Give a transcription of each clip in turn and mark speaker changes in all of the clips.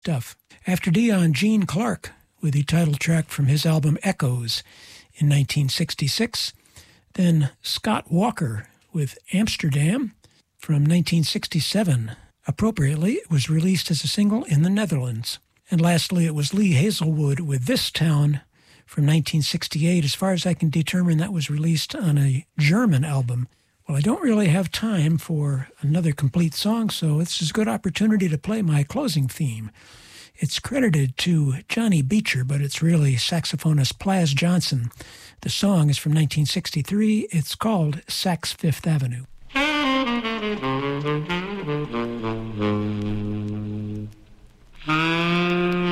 Speaker 1: stuff. After Dion, Gene Clark with the title track from his album Echoes in 1966. Then Scott Walker with Amsterdam from 1967. Appropriately, it was released as a single in the Netherlands. And lastly, it was Lee Hazlewood with This Town from 1968. As far as I can determine, that was released on a German album. Well, I don't really have time for another complete song, so this is a good opportunity to play my closing theme. It's credited to Johnny Beecher, but it's really saxophonist Plas Johnson. The song is from 1963. It's called Sax Fifth Avenue.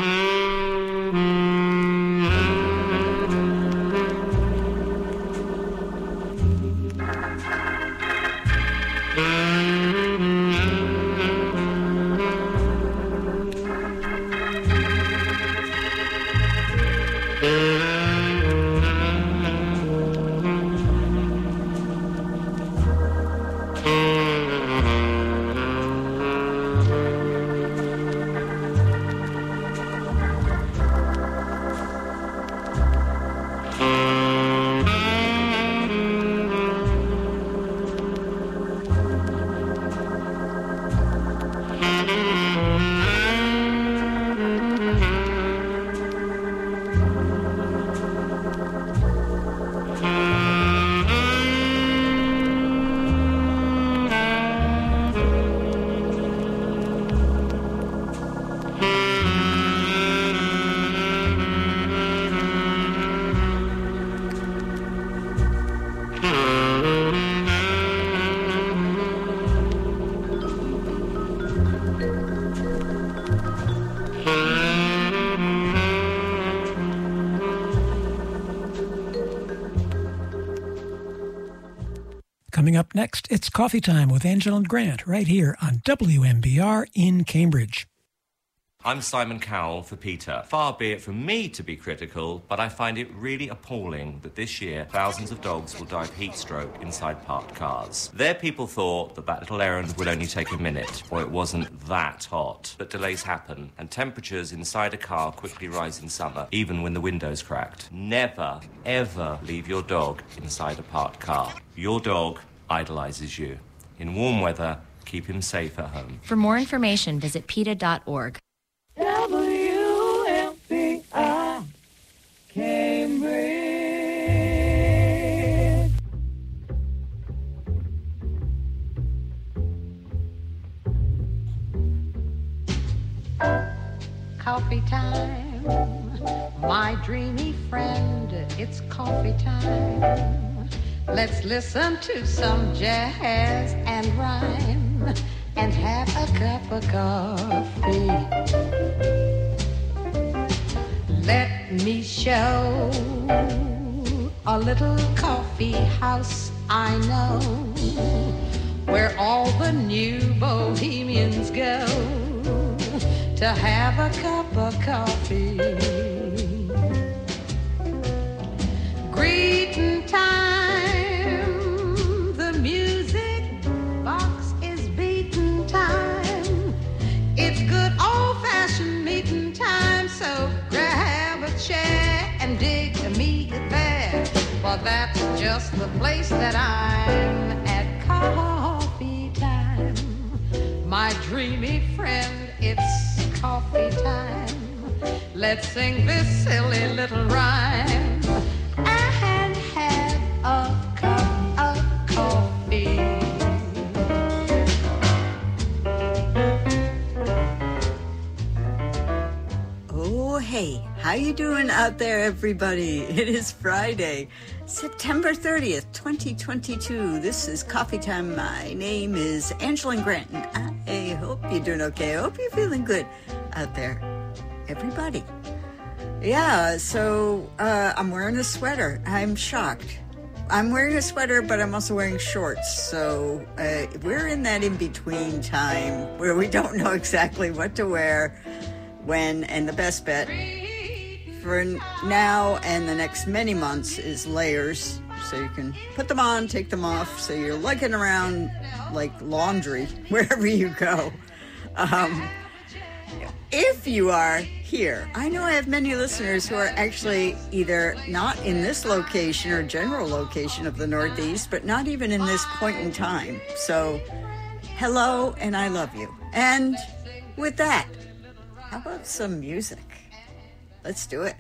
Speaker 1: next, it's Coffee Time with Angela and Grant right here on WMBR in Cambridge.
Speaker 2: I'm Simon Cowell for PETA. Far be it from me to be critical, but I find it really appalling that this year thousands of dogs will die of heat stroke inside parked cars. Their people thought that that little errand would only take a minute, or it wasn't that hot. But delays happen, and temperatures inside a car quickly rise in summer, even when the window's cracked. Never, ever leave your dog inside a parked car. Your dog idolizes you. In warm weather, keep him safe at home.
Speaker 3: For more information, visit PETA.org.
Speaker 4: WMBR Cambridge.
Speaker 5: Coffee time, my dreamy friend, it's coffee time. Let's listen to some jazz and rhyme and have a cup of coffee. Let me show a little coffee house I know where all the new bohemians go to have a cup of coffee. Greeting time, For that's just the place that I'm at coffee time. My dreamy friend, it's coffee time. Let's sing this silly little rhyme and have a cup of coffee.
Speaker 6: Oh, hey, how you doing out there, everybody? It is Friday, September 30th, 2022. This is Coffee Time. My name is Angela Grant, and I hope you're doing okay. I hope you're feeling good out there, everybody. Yeah, so uh, I'm wearing a sweater. I'm shocked. I'm wearing a sweater, but I'm also wearing shorts. So uh, we're in that in between time where we don't know exactly what to wear, when, and the best bet for now and the next many months is layers. So you can put them on, take them off. So you're lugging around like laundry wherever you go. Um, if you are here, I know I have many listeners who are actually either not in this location or general location of the Northeast, but not even in this point in time. So, hello, and I love you. And with that, how about some music? Let's do it.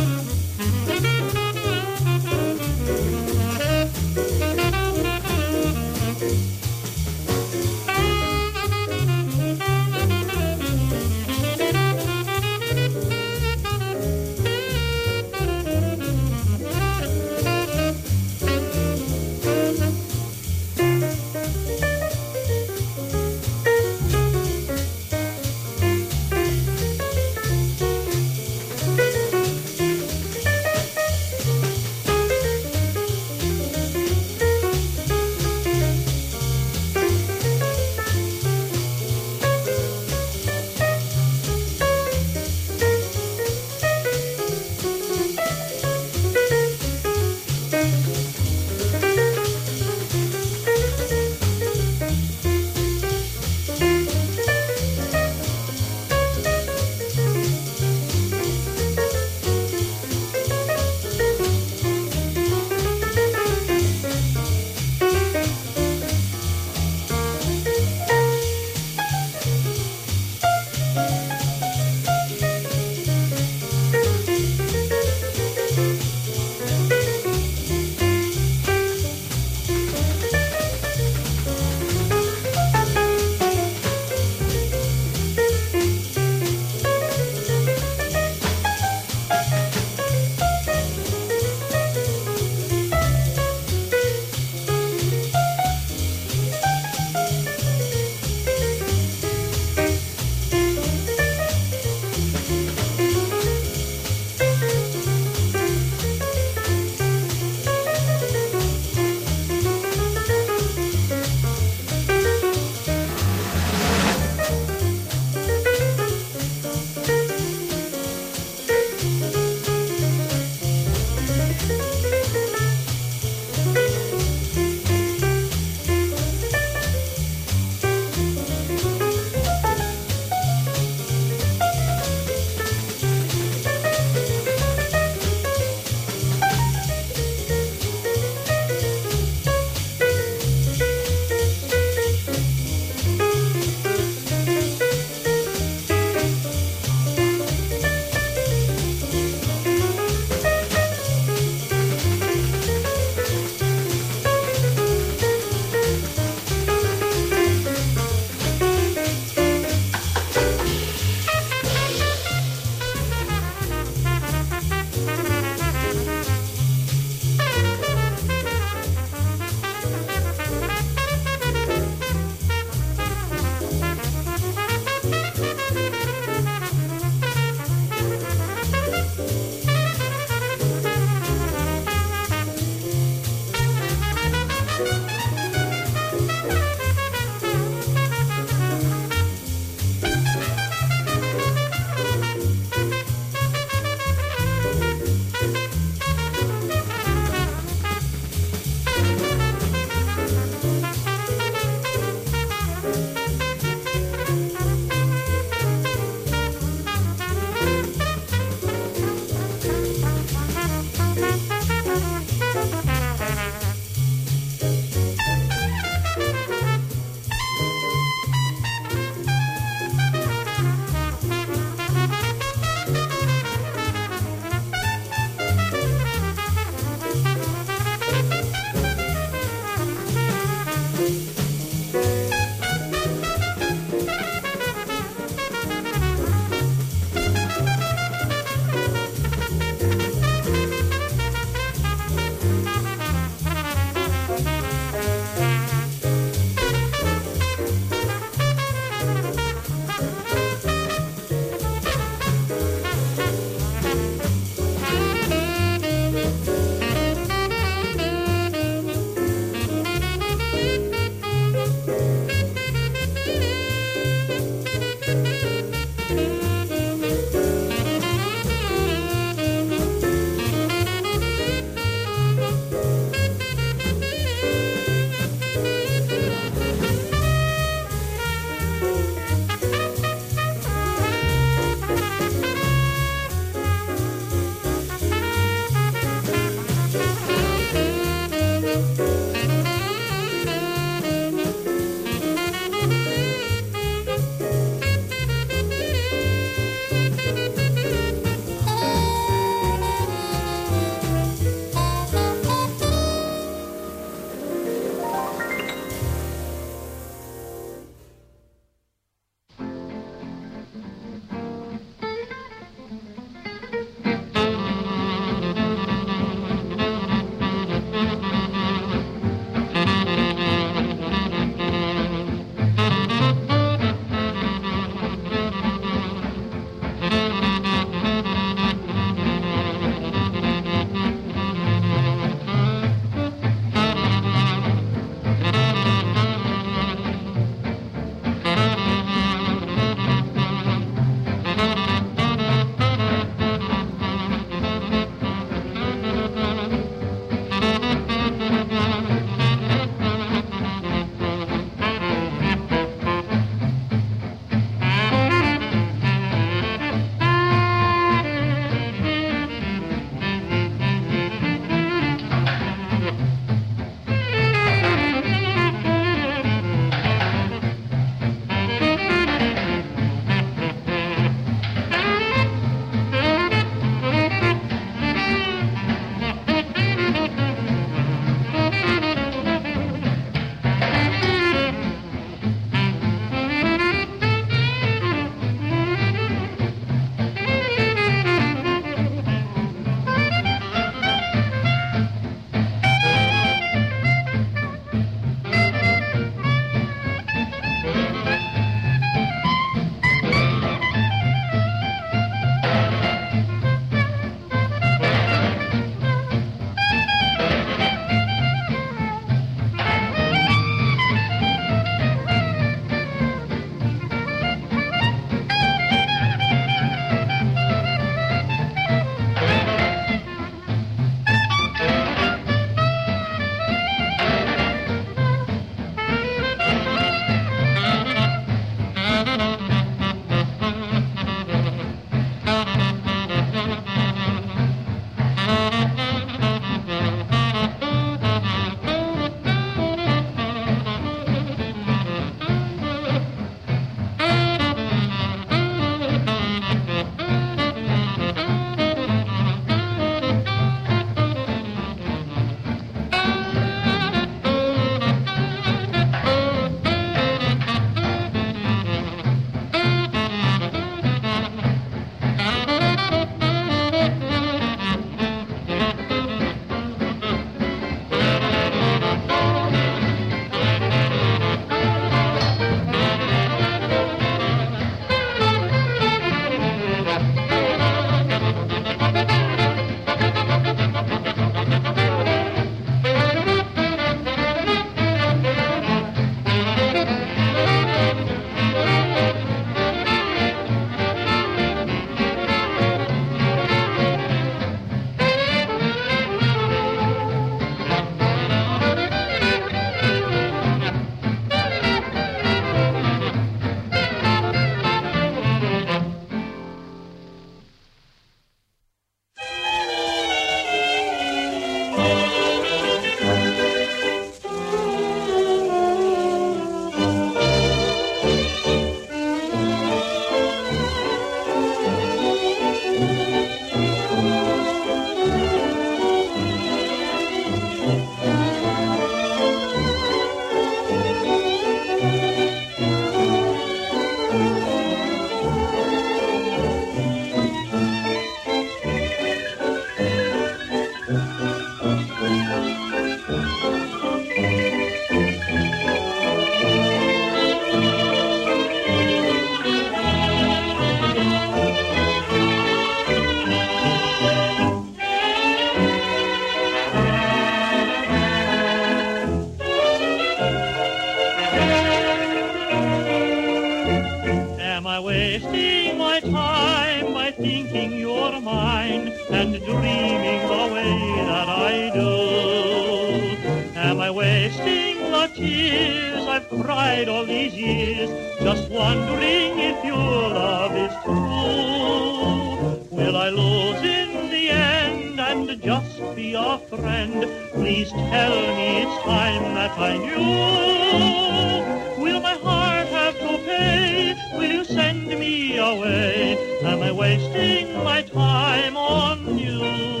Speaker 7: All these years just wondering if your love is true? Will I lose in the end and just be a friend? Please tell me it's time that I knew. Will my heart have to pay? Will you send me away? Am I wasting my time on you?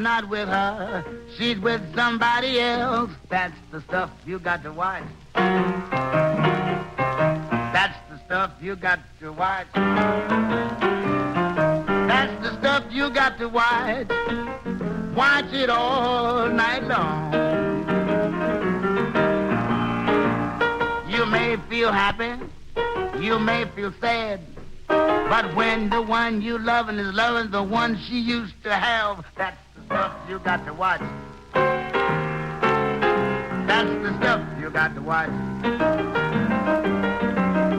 Speaker 8: Not with her, she's with somebody else. That's the stuff you got to watch. That's the stuff you got to watch. That's the stuff you got to watch. Watch it all night long. You may feel happy, you may feel sad, but when the one you loving is loving the one she used to have, that's you got to watch. That's the stuff you got to watch.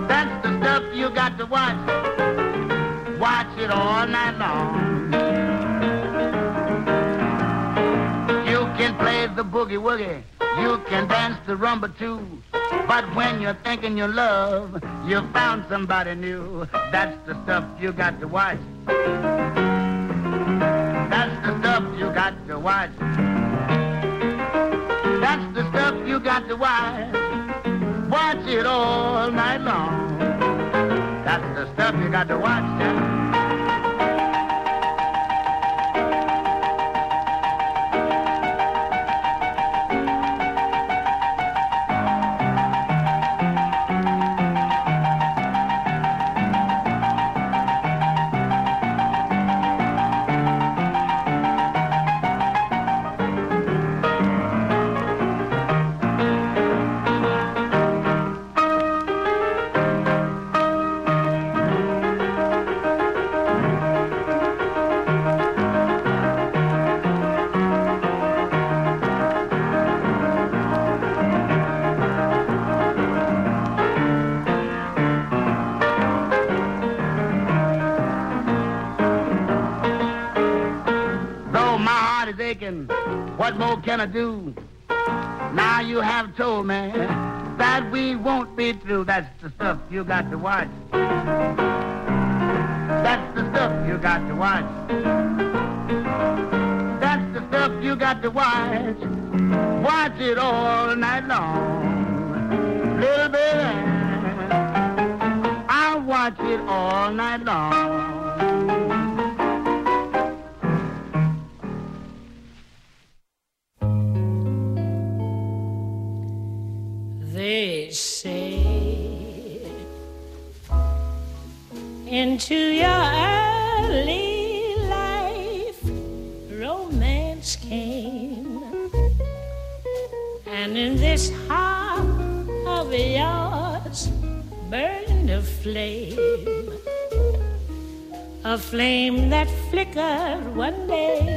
Speaker 8: That's the stuff you got to watch. Watch it all night long. You can play the boogie woogie. You can dance the rumba too. But when you're thinking you love, you found somebody new. That's the stuff you got to watch. That's the stuff you got to watch. That's the stuff you got to watch. Watch it all night long. That's the stuff you got to watch. what can I do? Now you have told me that we won't be through. That's the stuff you got to watch. That's the stuff you got to watch. That's the stuff you got to watch. Watch it all night long.
Speaker 9: Little baby, I watch it all night long. flame, a flame that flickered one day.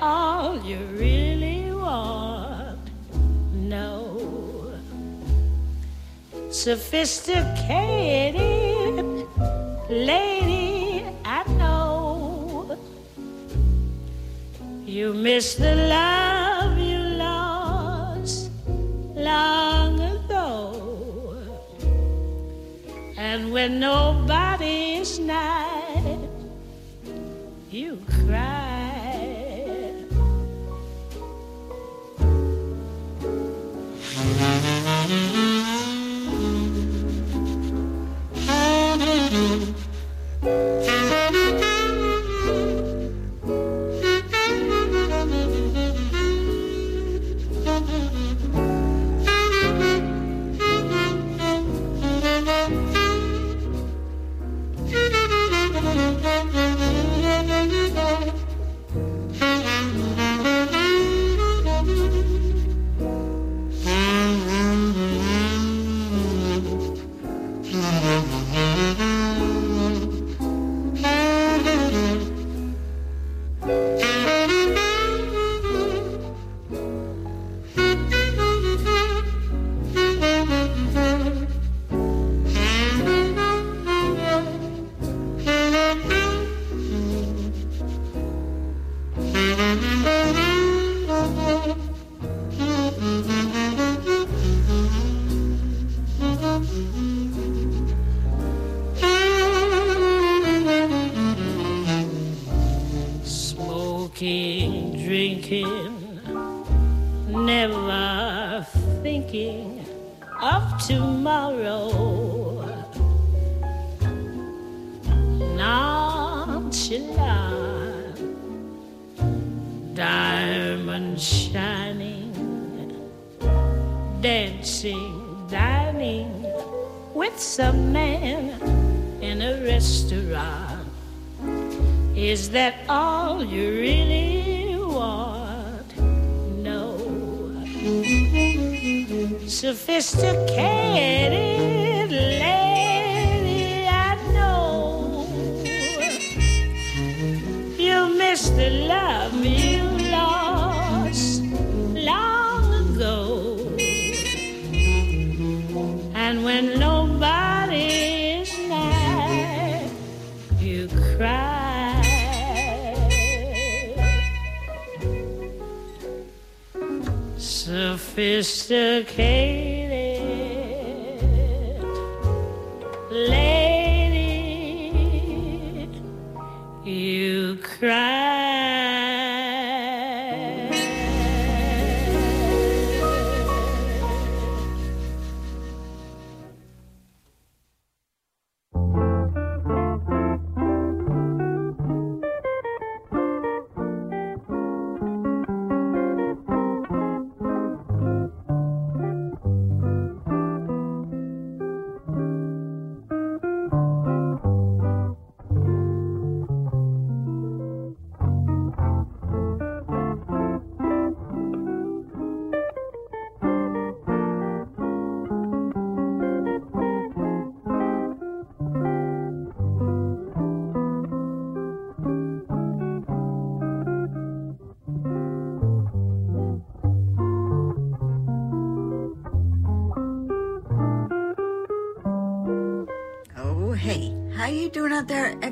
Speaker 9: all you really want. No. Sophisticated lady, I know you miss the love you lost long ago. And when nobody's nigh, you cry.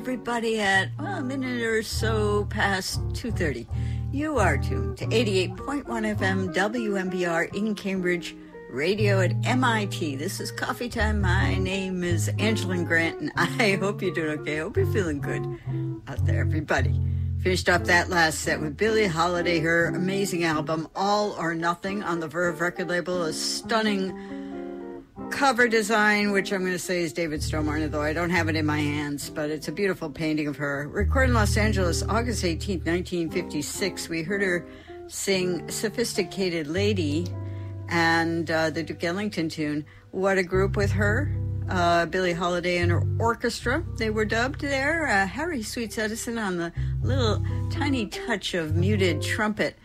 Speaker 6: Everybody? At well, a minute or so past two thirty, you are tuned to eighty-eight point one FM WMBR in Cambridge, radio at MIT. This is Coffee Time. My name is Angeline Grant, and I hope you're doing okay. I hope you're feeling good out there, everybody. Finished up that last set with Billie Holiday, her amazing album All or Nothing on the Verve record label, a stunning cover design, which I'm going to say is David Stone Martin, though I don't have it in my hands, but it's a beautiful painting of her. Recorded in Los Angeles, August 18, 1956. We heard her sing Sophisticated Lady and uh, the Duke Ellington tune. What a group with her. Uh, Billie Holiday and her orchestra, they were dubbed there. Uh, Harry Sweets Edison on the little tiny touch of muted trumpet.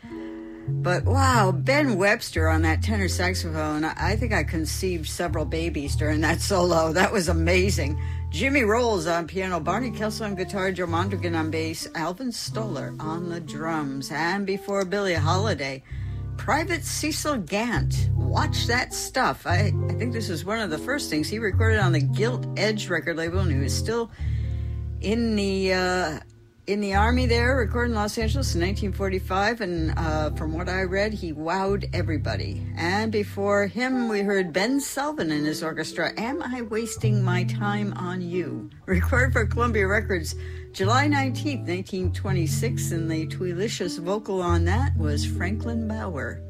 Speaker 6: But wow, Ben Webster on that tenor saxophone. I think I conceived several babies during that solo. That was amazing. Jimmy Rowles on piano, Barney Kessel on guitar, Joe Mondragon on bass, Alvin Stoller on the drums. And before Billie Holiday, Private Cecil Gant. Watch that stuff. I, I think this is one of the first things he recorded on the Gilt Edge record label, and he was still in the uh, in the army there, recording in Los Angeles in 1945, and uh, from what I read, he wowed everybody. And before him, we heard Ben Selvin and his orchestra, Am I Wasting My Time on You? Recorded for Columbia Records July 19, 1926, and the Tweelicious vocal on that was Franklin Bauer.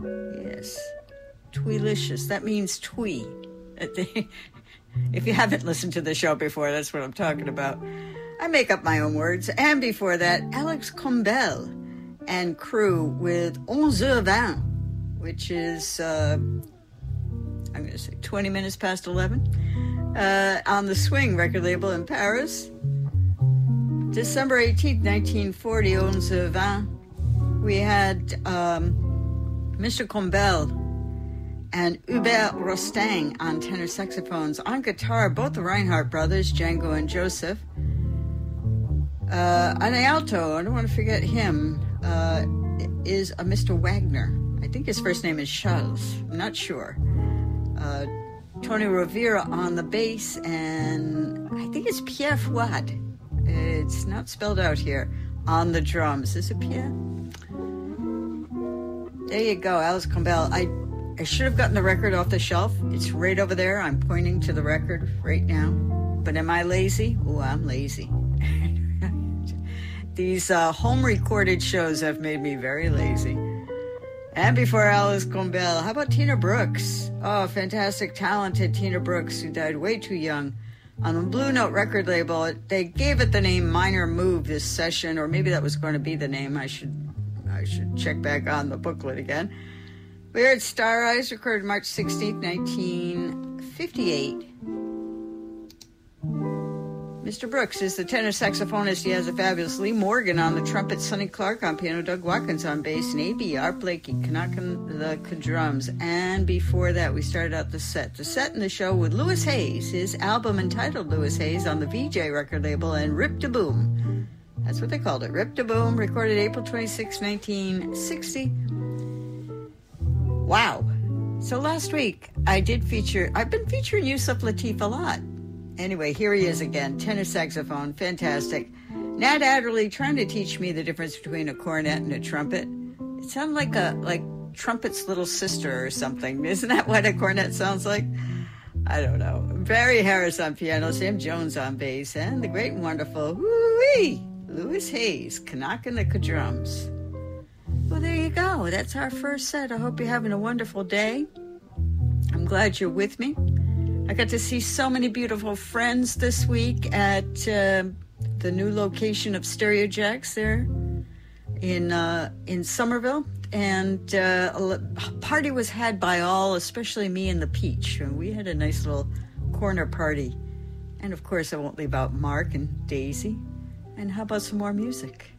Speaker 6: Yes, Tweelicious. That means twee. If you haven't listened to the show before, that's what I'm talking about. I make up my own words. And before that, Alex Combelle and crew with Onze heures vingt, which is, uh, I'm going to say 20 minutes past 11, uh, on the Swing record label in Paris. December 18th, 1940, Onze heures vingt, we had um, Mr. Combelle and Hubert Rostaing on tenor saxophones. On guitar, both the Reinhardt brothers, Django and Joseph. Uh, the alto, I don't want to forget him, uh, is a Mr. Wagner. I think his first name is Charles. I'm not sure. Uh, Tony Rovira on the bass, and I think it's Pierre Fouad. It's not spelled out here. On the drums. Is it Pierre? There you go, Alice Campbell. I I should have gotten the record off the shelf. It's right over there. I'm pointing to the record right now. But am I lazy? Oh, I'm lazy. These uh, home recorded shows have made me very lazy. And before Alice Combelle, how about Tina Brooks? Oh, fantastic, talented Tina Brooks, who died way too young. On the Blue Note record label, they gave it the name Minor Move this session, or maybe that was going to be the name. I should, I should check back on the booklet again. We heard Star Eyes, recorded March 16, 1958. Mr. Brooks is the tenor saxophonist. He has a fabulous Lee Morgan on the trumpet, Sonny Clark on piano, Doug Watkins on bass, and A.B. Art Blakey knocking the drums. And before that, we started out the set. The set in the show with Louis Hayes, his album entitled Louis Hayes on the Vee-Jay record label, and Rip to Boom. That's what they called it. Rip to Boom, recorded April 26, 1960. Wow. So last week, I did feature, I've been featuring Yusef Lateef a lot. Anyway, here he is again, tenor saxophone, fantastic. Nat Adderley trying to teach me the difference between a cornet and a trumpet. It sounded like a like trumpet's little sister or something. Isn't that what a cornet sounds like? I don't know. Barry Harris on piano, Sam Jones on bass, and the great and wonderful woo-wee, Louis Hayes, knocking the drums. Well, there you go. That's our first set. I hope you're having a wonderful day. I'm glad you're with me. I got to see so many beautiful friends this week at uh, the new location of Stereo Jack's there in uh, in Somerville, and uh, a party was had by all, especially me and the Peach. And we had a nice little corner party, and of course, I won't leave out Mark and Daisy. And how about some more music?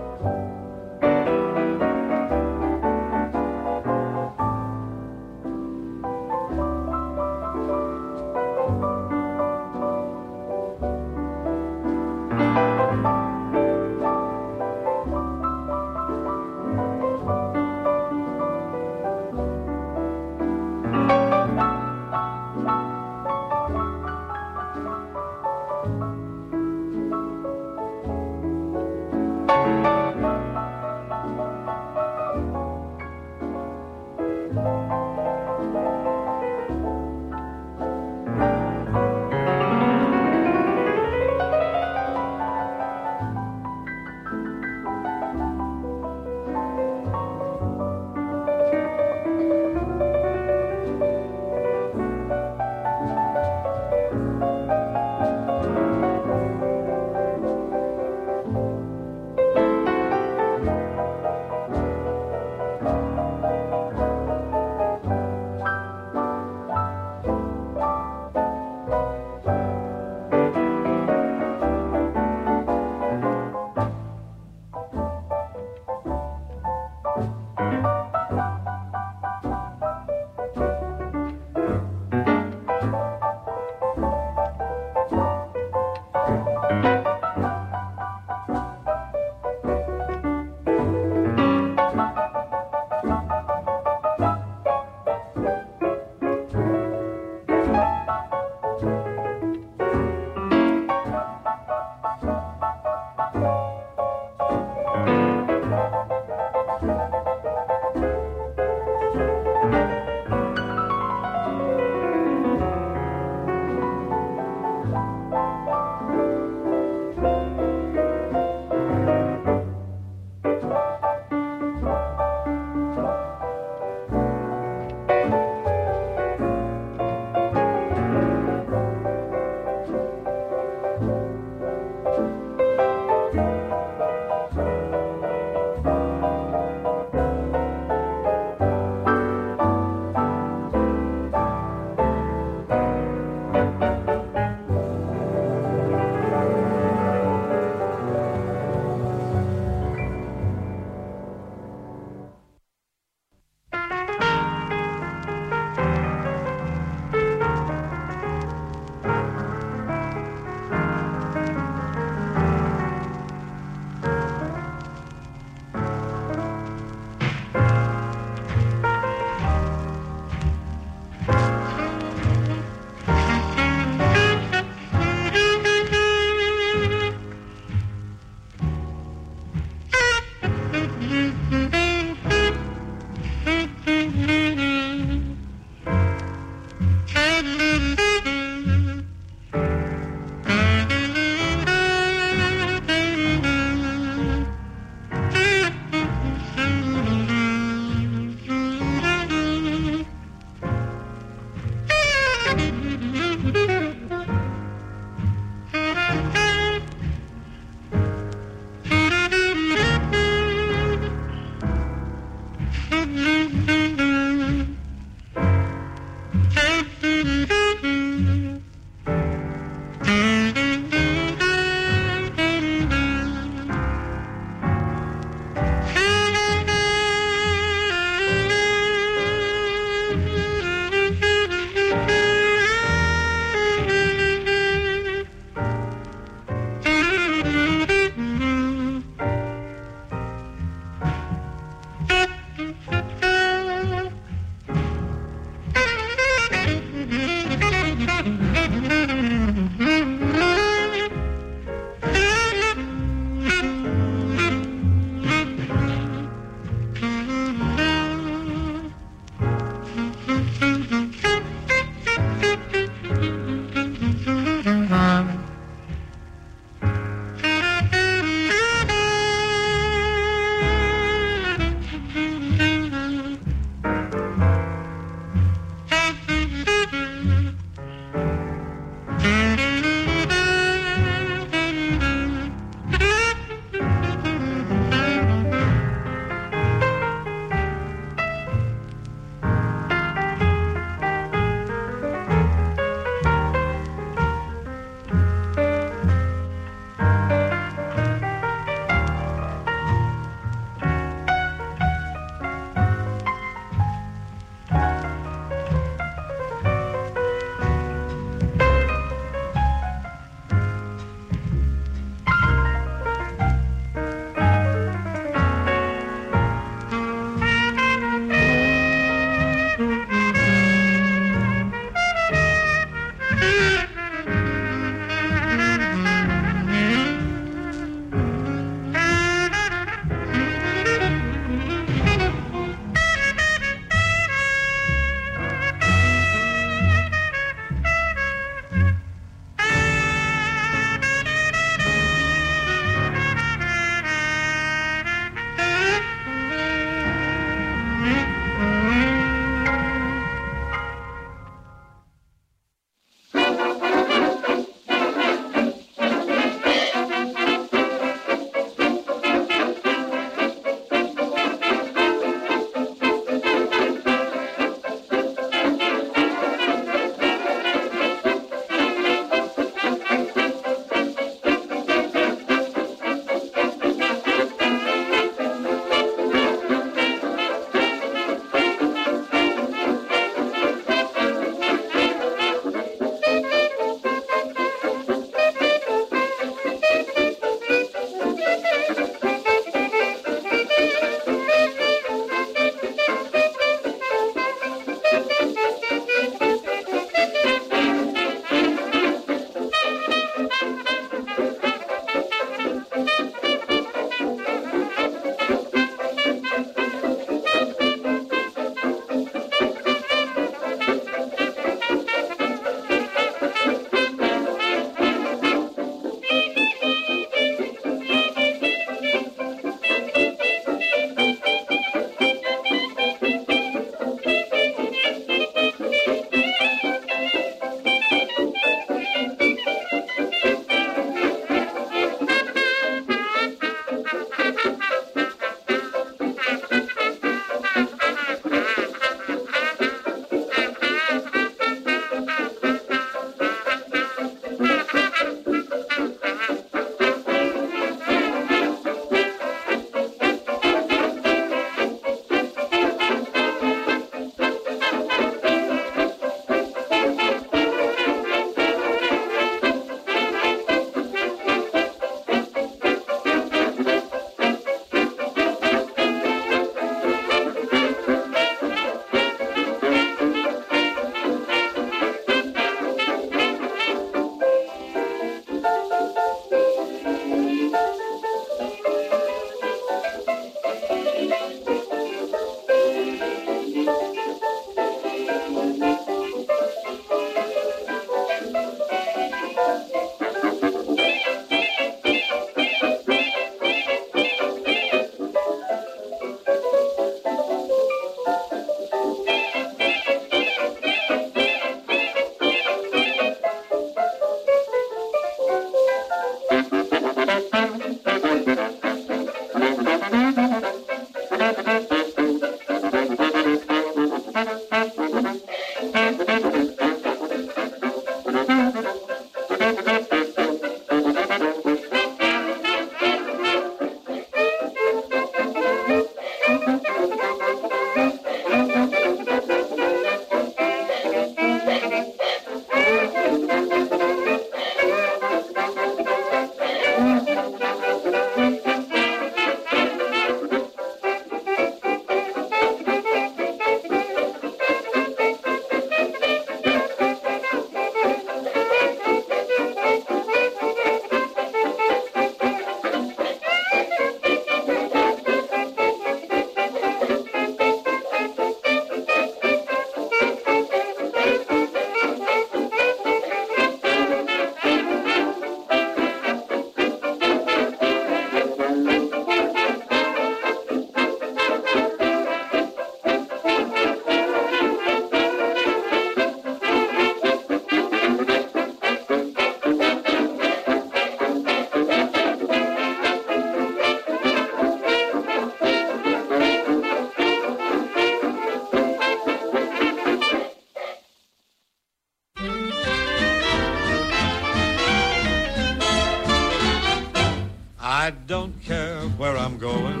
Speaker 10: Don't care where I'm going,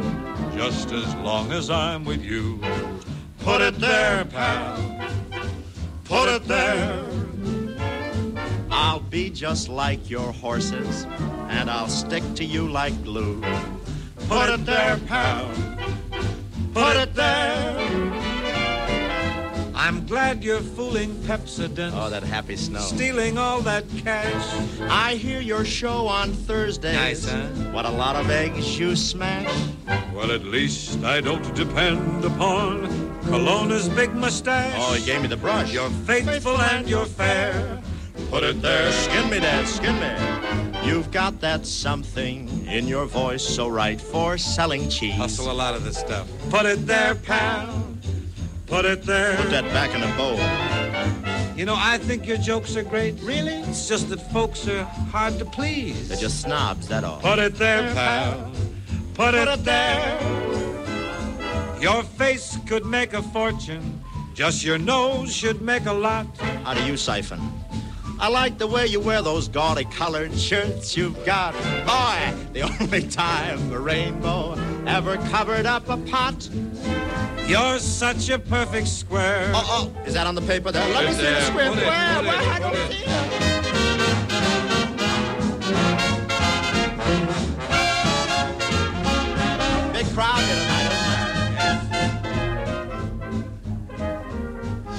Speaker 10: just as long as I'm with you. Put it there, pal. Put it there.
Speaker 11: I'll be just like your horses, and I'll stick to you like glue.
Speaker 10: Put it there, pal. Put it there. I'm glad you're fooling Pepsodent.
Speaker 11: Oh, that happy snow.
Speaker 10: Stealing all that cash.
Speaker 11: I hear your show on Thursdays.
Speaker 10: Nice, huh?
Speaker 11: What a lot of eggs you smash.
Speaker 10: Well, at least I don't depend upon Colonna's big mustache.
Speaker 11: Oh, he gave me the brush.
Speaker 10: You're faithful and you're fair. Put it there.
Speaker 11: Skin me, Dad, skin me. You've got that something in your voice so right for selling cheese.
Speaker 10: Hustle a lot of this stuff. Put it there, pal. Put it there.
Speaker 11: Put that back in a bowl.
Speaker 10: You know, I think your jokes are great.
Speaker 11: Really?
Speaker 10: It's just that folks are hard to please.
Speaker 11: They're just snobs, that all.
Speaker 10: Put it there, pal. Put, it, there. Your face could make a fortune. Just your nose should make a lot.
Speaker 11: How do you siphon? I like the way you wear those gaudy colored shirts you've got. Boy, the only time a rainbow ever covered up a pot.
Speaker 10: You're such a perfect square.
Speaker 11: Oh, oh, is that on the paper there? Let me see the square.
Speaker 10: Put it,
Speaker 11: Where? Where? I don't see it. Big crowd here tonight,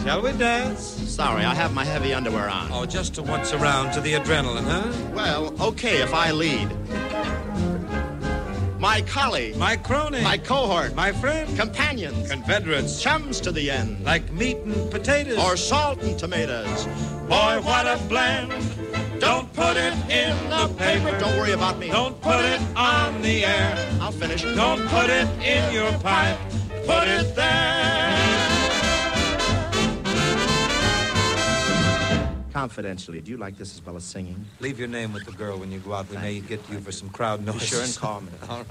Speaker 10: Shall we dance?
Speaker 11: Sorry, I have my heavy underwear on.
Speaker 10: Oh, just to once around to the adrenaline, huh?
Speaker 11: Well, okay if I lead. My colleague,
Speaker 10: My crony.
Speaker 11: my cohort,
Speaker 10: my friend.
Speaker 11: companions,
Speaker 10: Confederates.
Speaker 11: chums to the end,
Speaker 10: Like meat and potatoes.
Speaker 11: or salt and tomatoes.
Speaker 10: boy, what a blend. Don't put it in the paper.
Speaker 11: Don't worry about me.
Speaker 10: Don't put it on the air.
Speaker 11: I'll finish.
Speaker 10: Don't put it in your pipe. Put it there.
Speaker 11: Confidentially, do you like this as well as singing?
Speaker 10: Leave your name with the girl when you go out. We may get you for some crowd
Speaker 11: Be
Speaker 10: noise.
Speaker 11: sure and call me.
Speaker 10: All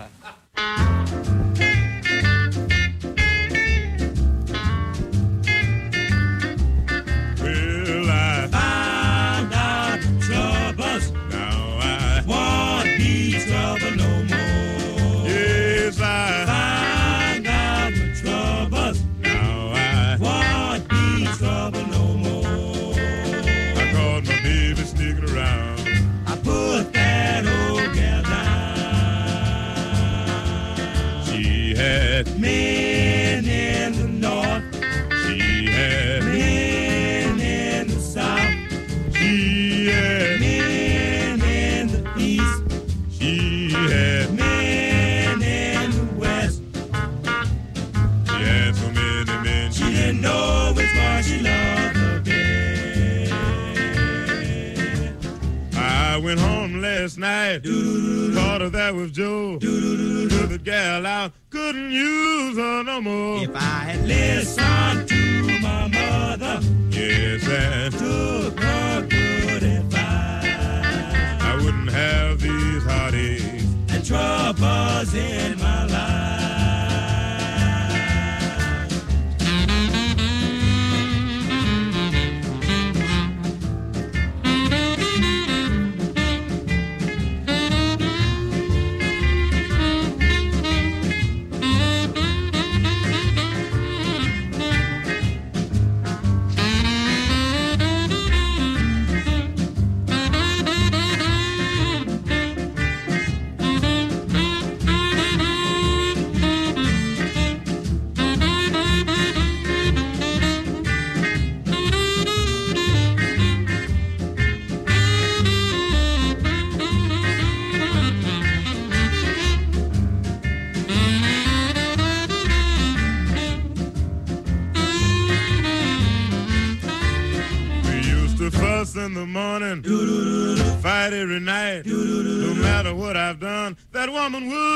Speaker 10: right.
Speaker 12: Of that with Joe. Took the gal out. Couldn't use her no more. If I had listened to my mother. Yes, and took her good advice. I wouldn't have these heartaches and troubles in my life. Done, that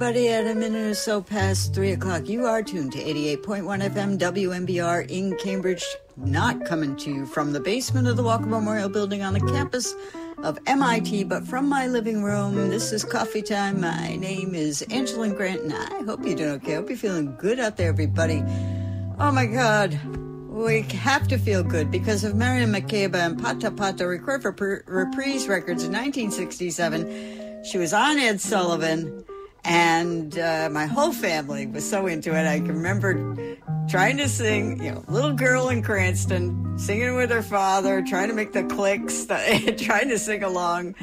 Speaker 6: everybody? At a minute or so past three o'clock, you are tuned to 88.1 FM WMBR in Cambridge. Not coming to you from the basement of the Walker Memorial Building on the campus of MIT, but from my living room. This is coffee time. My name is Angeline Grant, and I hope you're doing okay. I hope you're feeling good out there, everybody. Oh my God. We have to feel good because of Miriam Makeba and Pata Pata record for Reprise Records in 1967. She was on Ed Sullivan, and uh, my whole family was so into it. I can remember trying to sing, you know, little girl in Cranston, singing with her father, trying to make the clicks, trying to sing along.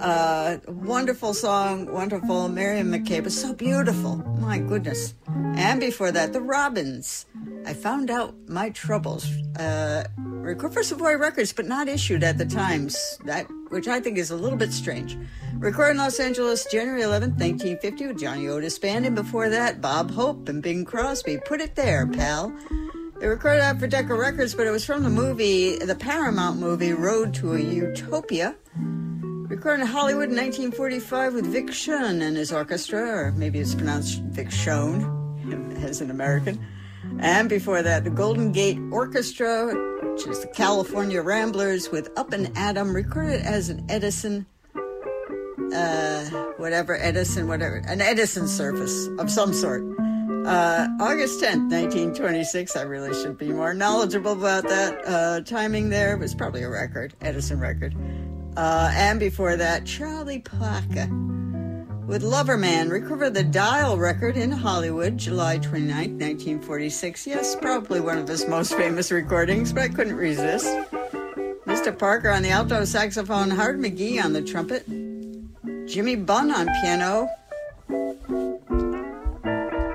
Speaker 6: Uh, wonderful song, wonderful. Miriam Makeba was so beautiful. My goodness. And before that, the Robins. I found out my troubles. Uh, record for Savoy Records, but not issued at the times. That, which I think is a little bit strange. Recorded in Los Angeles, January 11th, 1950, with Johnny Otis Band, and before that, Bob Hope and Bing Crosby. Put it there, pal. They recorded that for Decca Records, but it was from the movie, the Paramount movie, Road to a Utopia. Recorded in Hollywood in 1945 with Vic Shun and his orchestra, or maybe it's pronounced Vic Shone as an American. And before that, the Golden Gate Orchestra, which is the California Ramblers with Up and Adam, recorded as an Edison, uh, whatever, Edison, whatever, an Edison surface of some sort. Uh, August 10th, 1926. I really should be more knowledgeable about that. Uh, timing there It was probably a record, Edison record. Uh, and before that, Charlie Parker with Loverman, recovered the Dial record in Hollywood, July 29, 1946. Yes, probably one of his most famous recordings, but I couldn't resist. Mr. Parker on the alto saxophone, Howard McGhee on the trumpet, Jimmy Bunn on piano,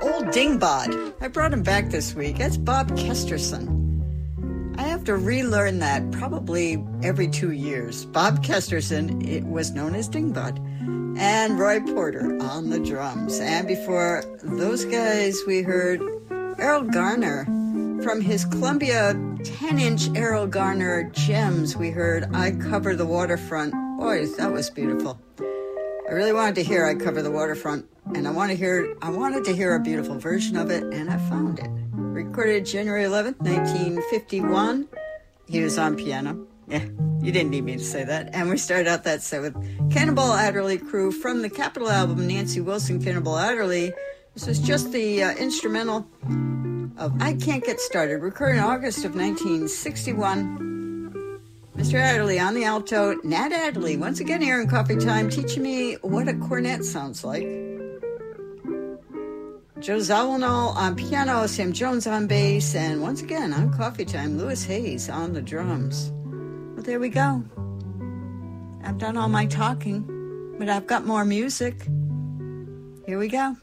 Speaker 6: Old Dingbod. I brought him back this week. That's Bob Kesterson. To relearn that probably every two years. Bob Kesterson, it was known as Dingbod and Roy Porter on the drums. And before those guys, we heard Erroll Garner from his Columbia 10 inch Erroll Garner Gems. We heard I Cover the Waterfront. Boy, that was beautiful. I really wanted to hear I Cover the Waterfront, and I want to hear I wanted to hear a beautiful version of it, and I found it. Recorded January 11th, 1951. He was on piano. Yeah, you didn't need me to say that. And we started out that set with Cannonball Adderley Crew from the Capitol album, Nancy Wilson, Cannonball Adderley. This was just the uh, instrumental of I Can't Get Started, recorded in August of 1961. Mr. Adderley on the alto, Nat Adderley, once again here in Coffee Time, teaching me what a cornet sounds like. Joe Zawinul on piano, Sam Jones on bass, and once again on Coffee Time, Louis Hayes on the drums. Well, there we go. I've done all my talking, but I've got more music. Here we go.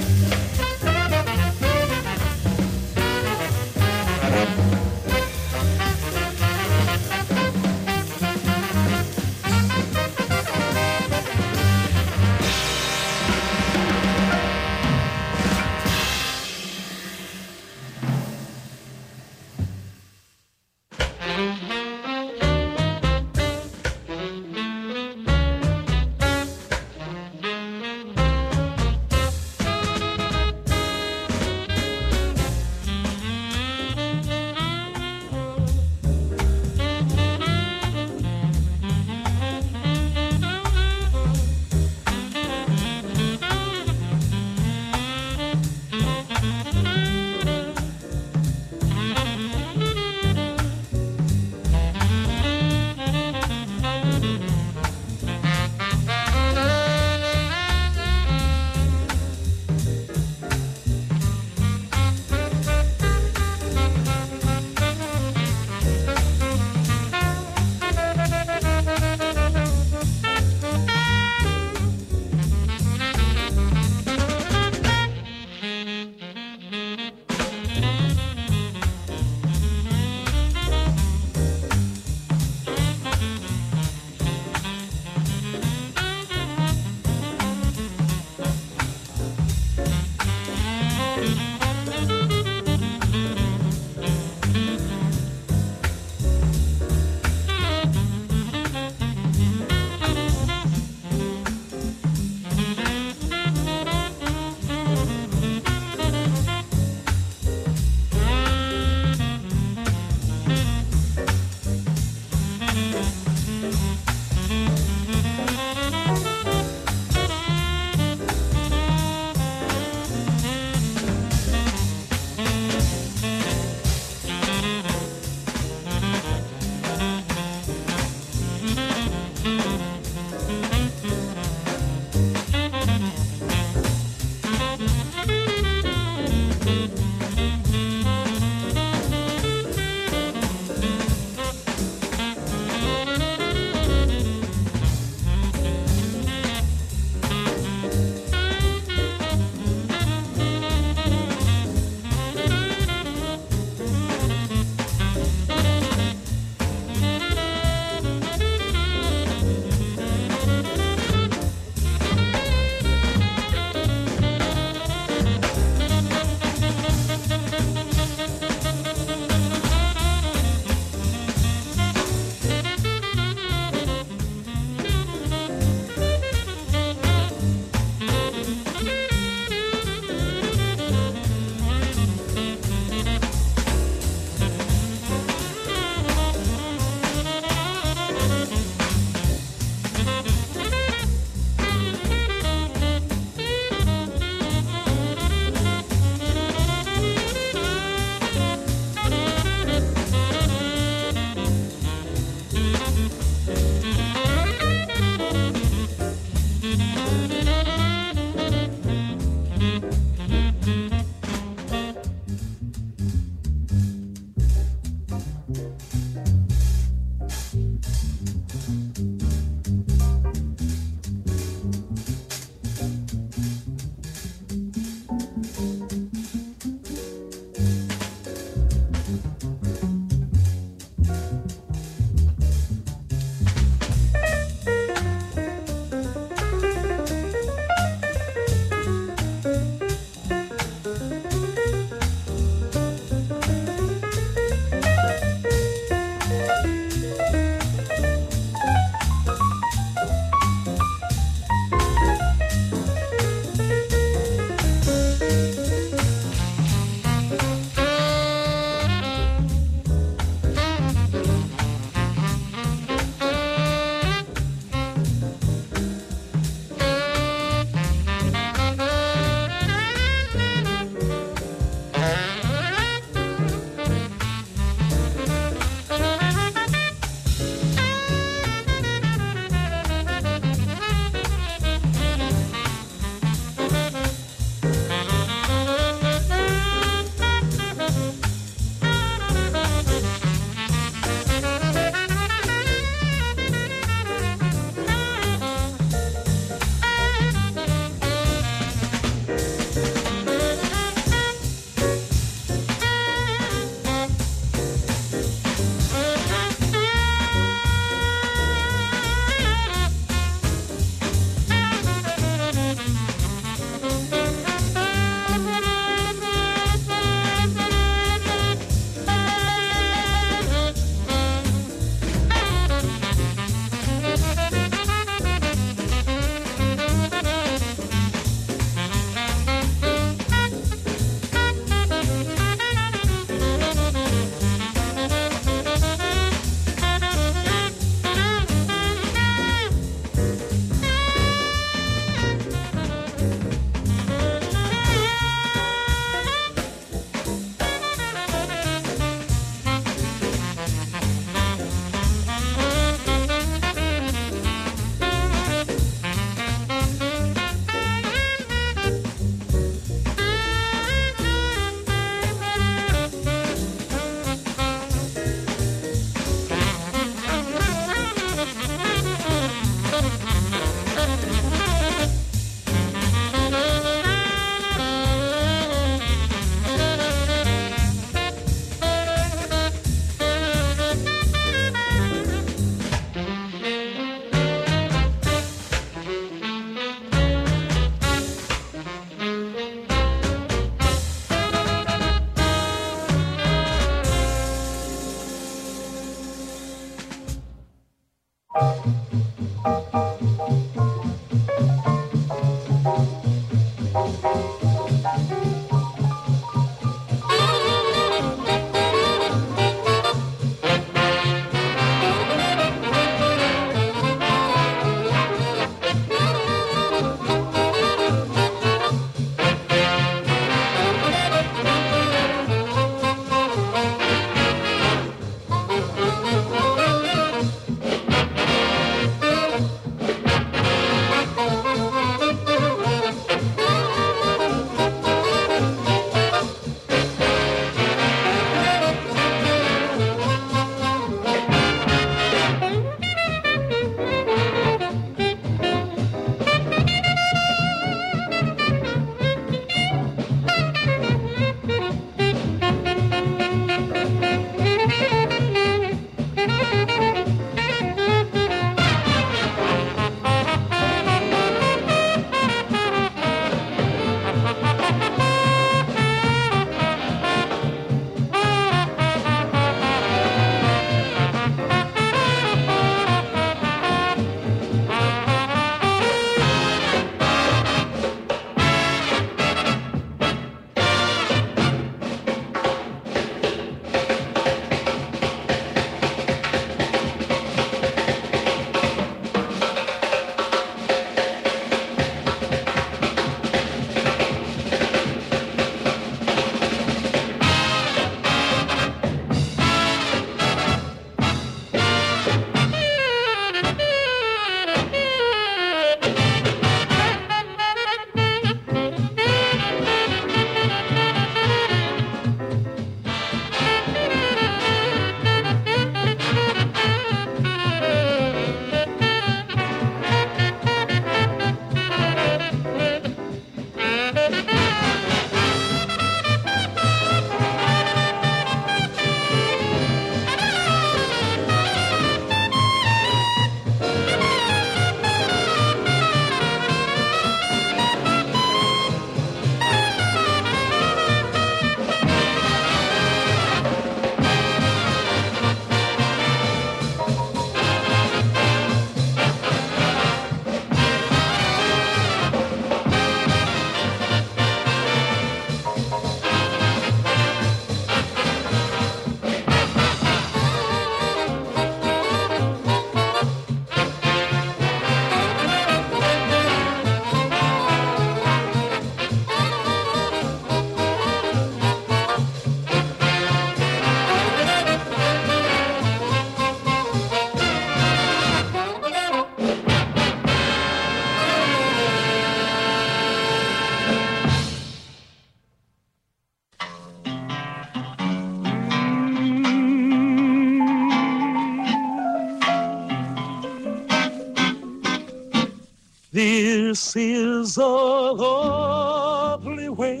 Speaker 13: This is a lovely way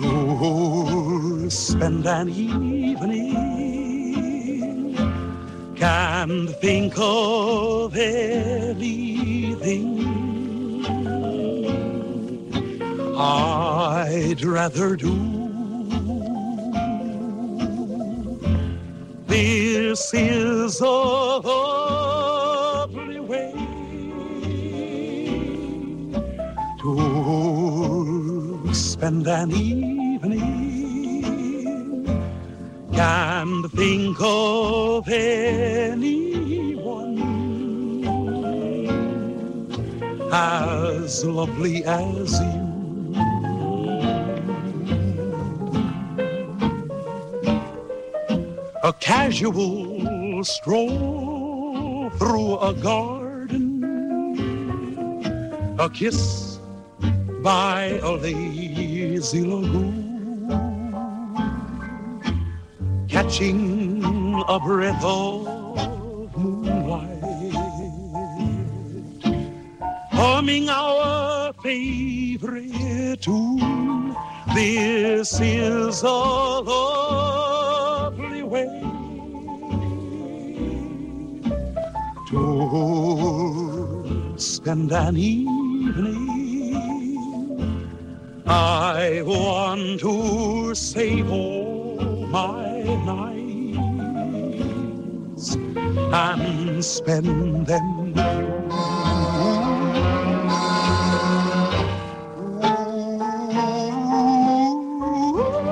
Speaker 13: to spend an evening. Can't think of anything I'd rather do. Kiss by a lazy lagoon, catching a breath of moonlight, humming our favorite tune. This is a lovely way to spend an evening. Save all my nights and spend them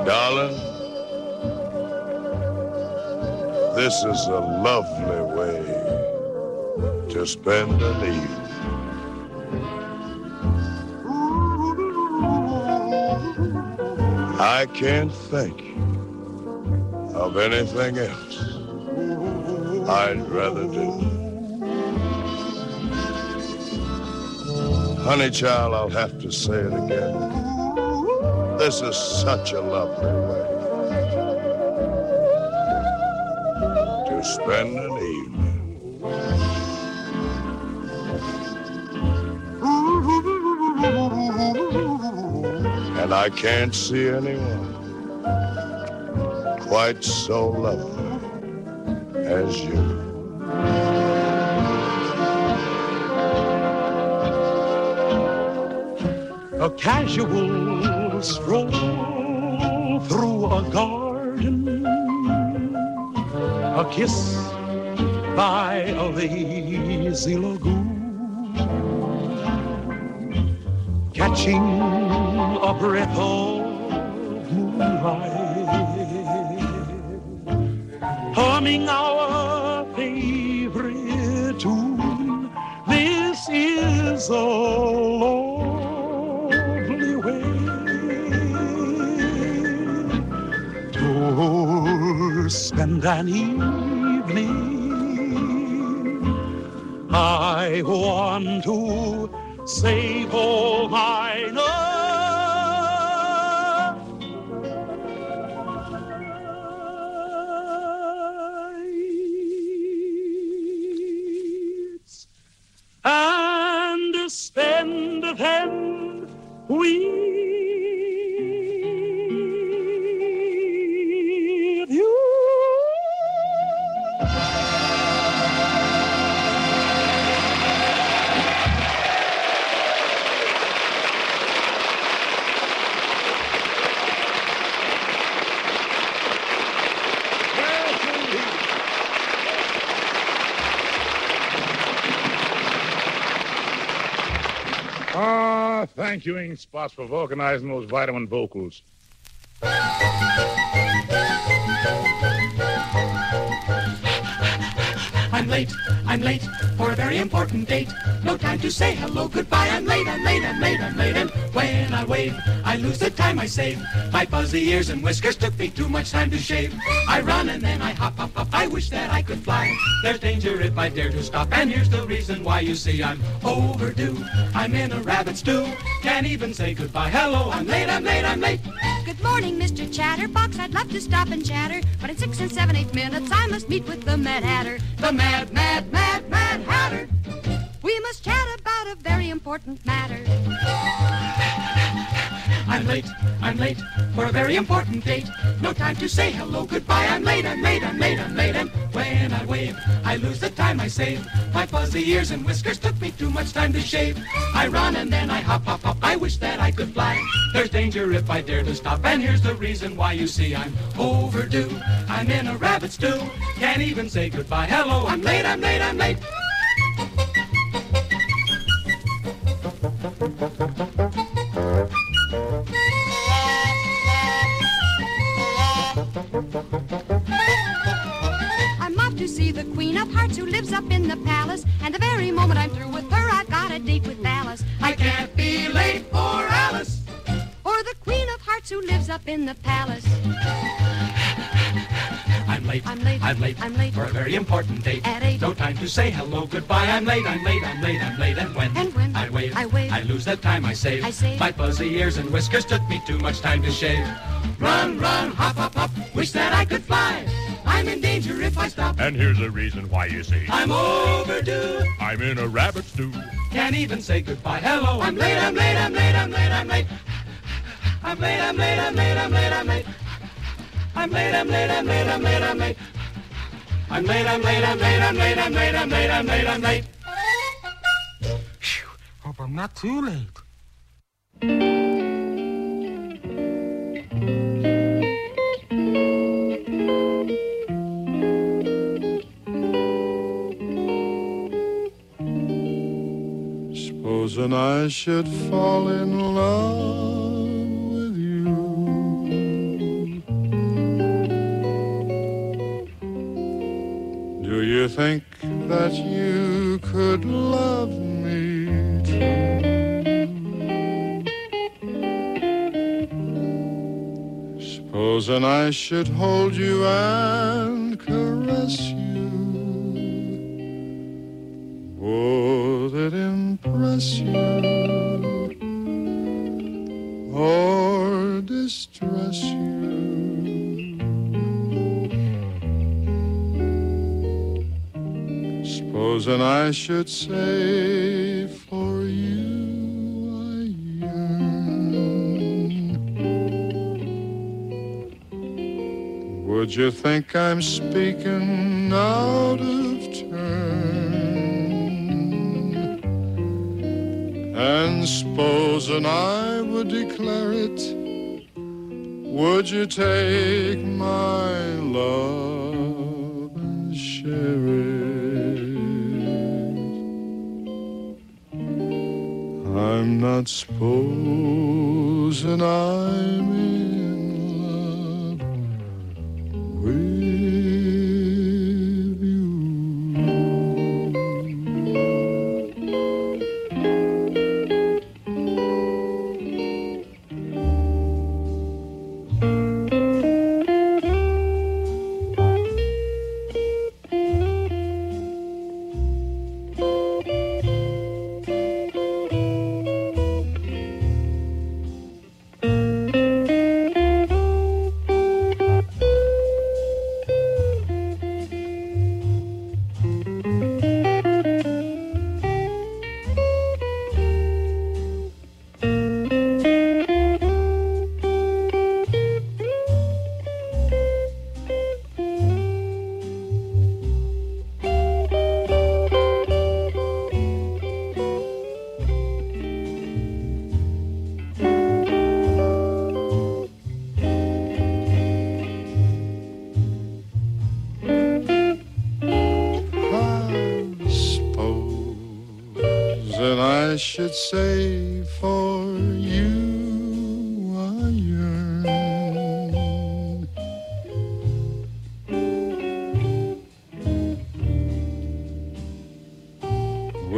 Speaker 14: Darling, this is a lovely way to spend an evening. I can't think of anything else I'd rather do. Honey child, I'll have to say it again. This is such a lovely way to spend an evening. And I can't see anyone quite so lovely as you.
Speaker 13: a casual stroll through a garden, a kiss by a lazy lagoon, a
Speaker 15: Ink Spots, for vulcanizing those vitamin vocals.
Speaker 16: I'm late, I'm late for a very important date. No time to say hello, goodbye. I'm late, I'm late, I'm late, I'm late. And when I wave, I lose the time I save. My fuzzy ears and whiskers took me too much time to shave. I run and then I hop, hop, hop. I wish that I could fly. There's danger if I dare to stop. And here's the reason why you see I'm overdue. I'm in a rabbit stew. Can't even say goodbye. Hello, I'm late, I'm late, I'm late.
Speaker 17: Good morning, Mr. Chatterbox. I'd love to stop and chatter, but in six and seven, eight minutes, I must meet with the Mad Hatter. The Mad, Mad, Mad, Mad Hatter. We must chat about a very important matter.
Speaker 16: I'm late, I'm late for a very important date. No time to say hello, goodbye. I'm late, I'm late, I'm late, I'm late. And when I wave, I lose the time I save. My fuzzy ears and whiskers took me too much time to shave. I run and then I hop, hop, hop. I wish that I could fly. There's danger if I dare to stop. And here's the reason why you see I'm overdue. I'm in a rabbit stew. Can't even say goodbye. Hello, I'm late, I'm late, I'm late.
Speaker 17: I'm late.
Speaker 16: I'm late. For a very important date.
Speaker 17: At eight.
Speaker 16: No time to say hello, goodbye. I'm late. I'm late. I'm late. I'm late. And when,
Speaker 17: And when
Speaker 16: I wave,
Speaker 17: I wave,
Speaker 16: I lose the time I save.
Speaker 17: I save.
Speaker 16: My fuzzy ears and whiskers took me too much time to shave. Run, run, hop, hop, hop. Wish that I could fly. I'm in danger if I stop.
Speaker 14: And here's the reason why you see
Speaker 16: I'm overdue.
Speaker 14: I'm in a rabbit stew.
Speaker 16: Can't even say goodbye. Hello, I'm late. I'm late. I'm late. I'm late. I'm late. I'm late. I'm late. I'm late. I'm late. I'm late. I'm late. I'm late. I'm late. I'm late. I'm late. I'm late, I'm late, I'm late, I'm late, I'm late, I'm late, I'm late, I'm late. I'm late.
Speaker 18: Phew, Hope I'm not too late.
Speaker 19: Supposing I should fall in love I should hold you and caress you. Oh, Would it impress you or distress you? Supposing I should say Would you think I'm speaking out of turn? And supposing I would declare it, would you take my love and share it? I'm not supposing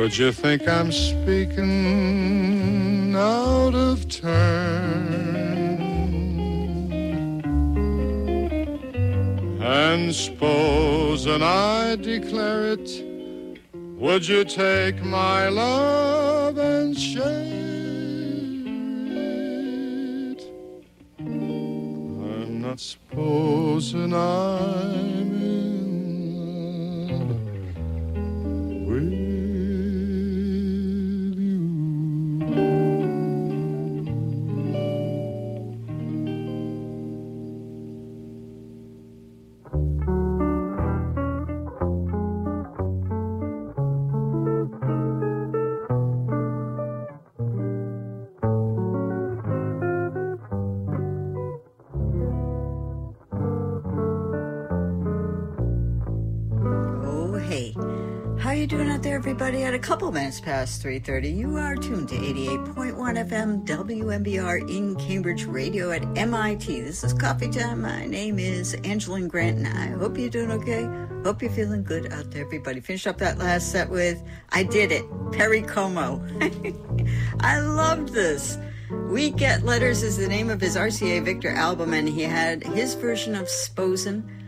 Speaker 19: Would you think I'm speaking out of turn? And suppose and I declare it, would you take my love and share it? I'm
Speaker 6: not supposing I'm couple minutes past 3.30, you are tuned to 88.1 FM WMBR in Cambridge Radio at MIT. This is Coffee Time. My name is Angeline Grant, and I hope you're doing okay. Hope you're feeling good out there, everybody. Finished up that last set with I Did It, Perry Como. I loved this. We Get Letters is the name of his RCA Victor album, and he had his version of S'posin'.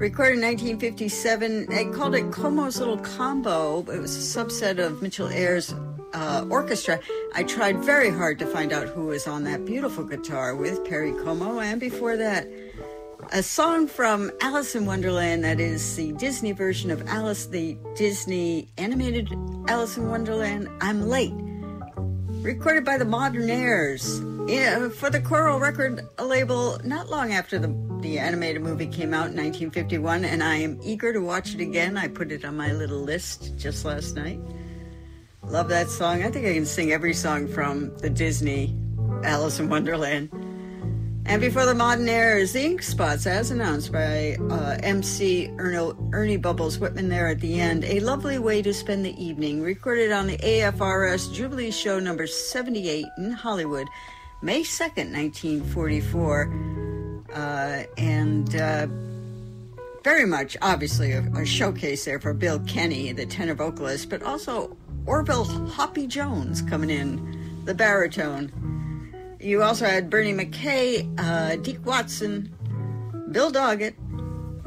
Speaker 6: Recorded in 1957, they called it Como's Little Combo. It was a subset of Mitchell Ayres' uh, orchestra. I tried very hard to find out who was on that beautiful guitar with Perry Como, and before that, a song from Alice in Wonderland that is the Disney version of Alice, the Disney animated Alice in Wonderland. I'm late. Recorded by the Modernaires yeah, for the Coral record label not long after the, the animated movie came out in 1951, and I am eager to watch it again. I put it on my little list just last night. Love that song. I think I can sing every song from the Disney Alice in Wonderland. And before the Modernaires, the ink spots, as announced by uh, MC Erno, Ernie Bubbles Whitman there at the end, a lovely way to spend the evening, recorded on the AFRS Jubilee Show number 78 in Hollywood, May 2nd, 1944. Uh, and uh, very much, obviously, a, a showcase there for Bill Kenny, the tenor vocalist, but also Orville Hoppy Jones coming in, the baritone. You also had Bernie Mackey, uh, Deek Watson, Bill Doggett,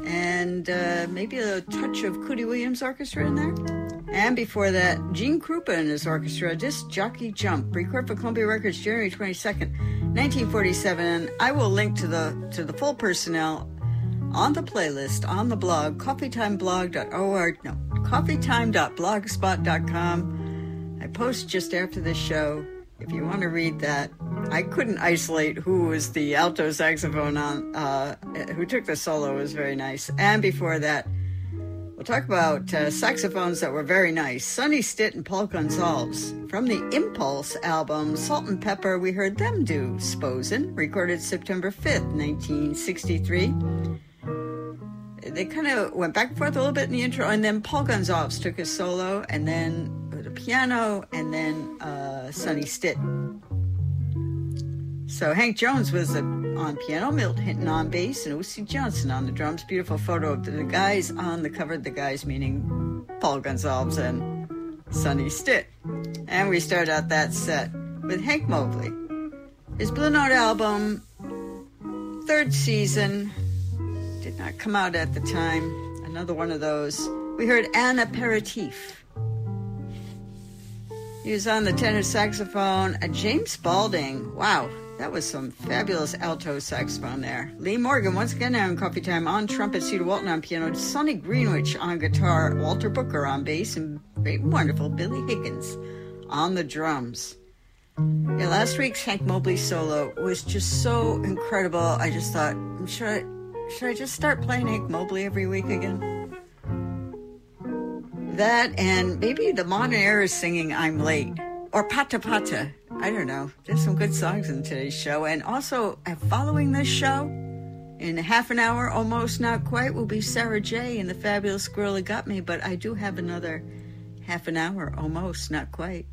Speaker 6: and uh, maybe a touch of Cootie Williams Orchestra in there. And before that, Gene Krupa and his orchestra, Disc Jockey Jump, recorded for Columbia Records January 22nd, 1947. And I will link to the to the full personnel on the playlist on the blog, coffeetimeblog.org, no, coffeetime.blogspot.com. I post just after the show if you want to read that. I couldn't isolate who was the alto saxophone on, uh, who took the solo. It was very nice. And before that, talk about uh, saxophones that were very nice. Sonny Stitt and Paul Gonsalves. From the Impulse album, Salt and Pepper, we heard them do S'posin', recorded September 5th, 1963 they kind of went back and forth a little bit in the intro, and then Paul Gonsalves took his solo, and then the piano, and then uh, Sonny Stitt. So Hank Jones was uh, on piano, Milt Hinton on bass, and Osie Johnson on the drums. Beautiful photo of the guys on the cover. The guys meaning Paul Gonsalves and Sonny Stitt. And we start out that set with Hank Mobley. His Blue Note album, third season, did not come out at the time. Another one of those. We heard An Aperitif. He was on the tenor saxophone. Uh, James Spaulding. Wow, that was some fabulous alto saxophone there. Lee Morgan, once again on Coffee Time, on trumpet, Cedar Walton on piano, Sonny Greenwich on guitar, Walter Booker on bass, and great, wonderful Billy Higgins on the drums. Yeah, last week's Hank Mobley solo was just so incredible. I just thought, should I, should I just start playing Hank Mobley every week again? That and maybe the Modernaires singing I'm Late or Pata Pata. I don't know. There's some good songs in today's show. And also, uh, following this show, in half an hour, almost not quite, will be Sarah J. and the Fabulous Squirrel That Got Me. But I do have another half an hour, almost not quite.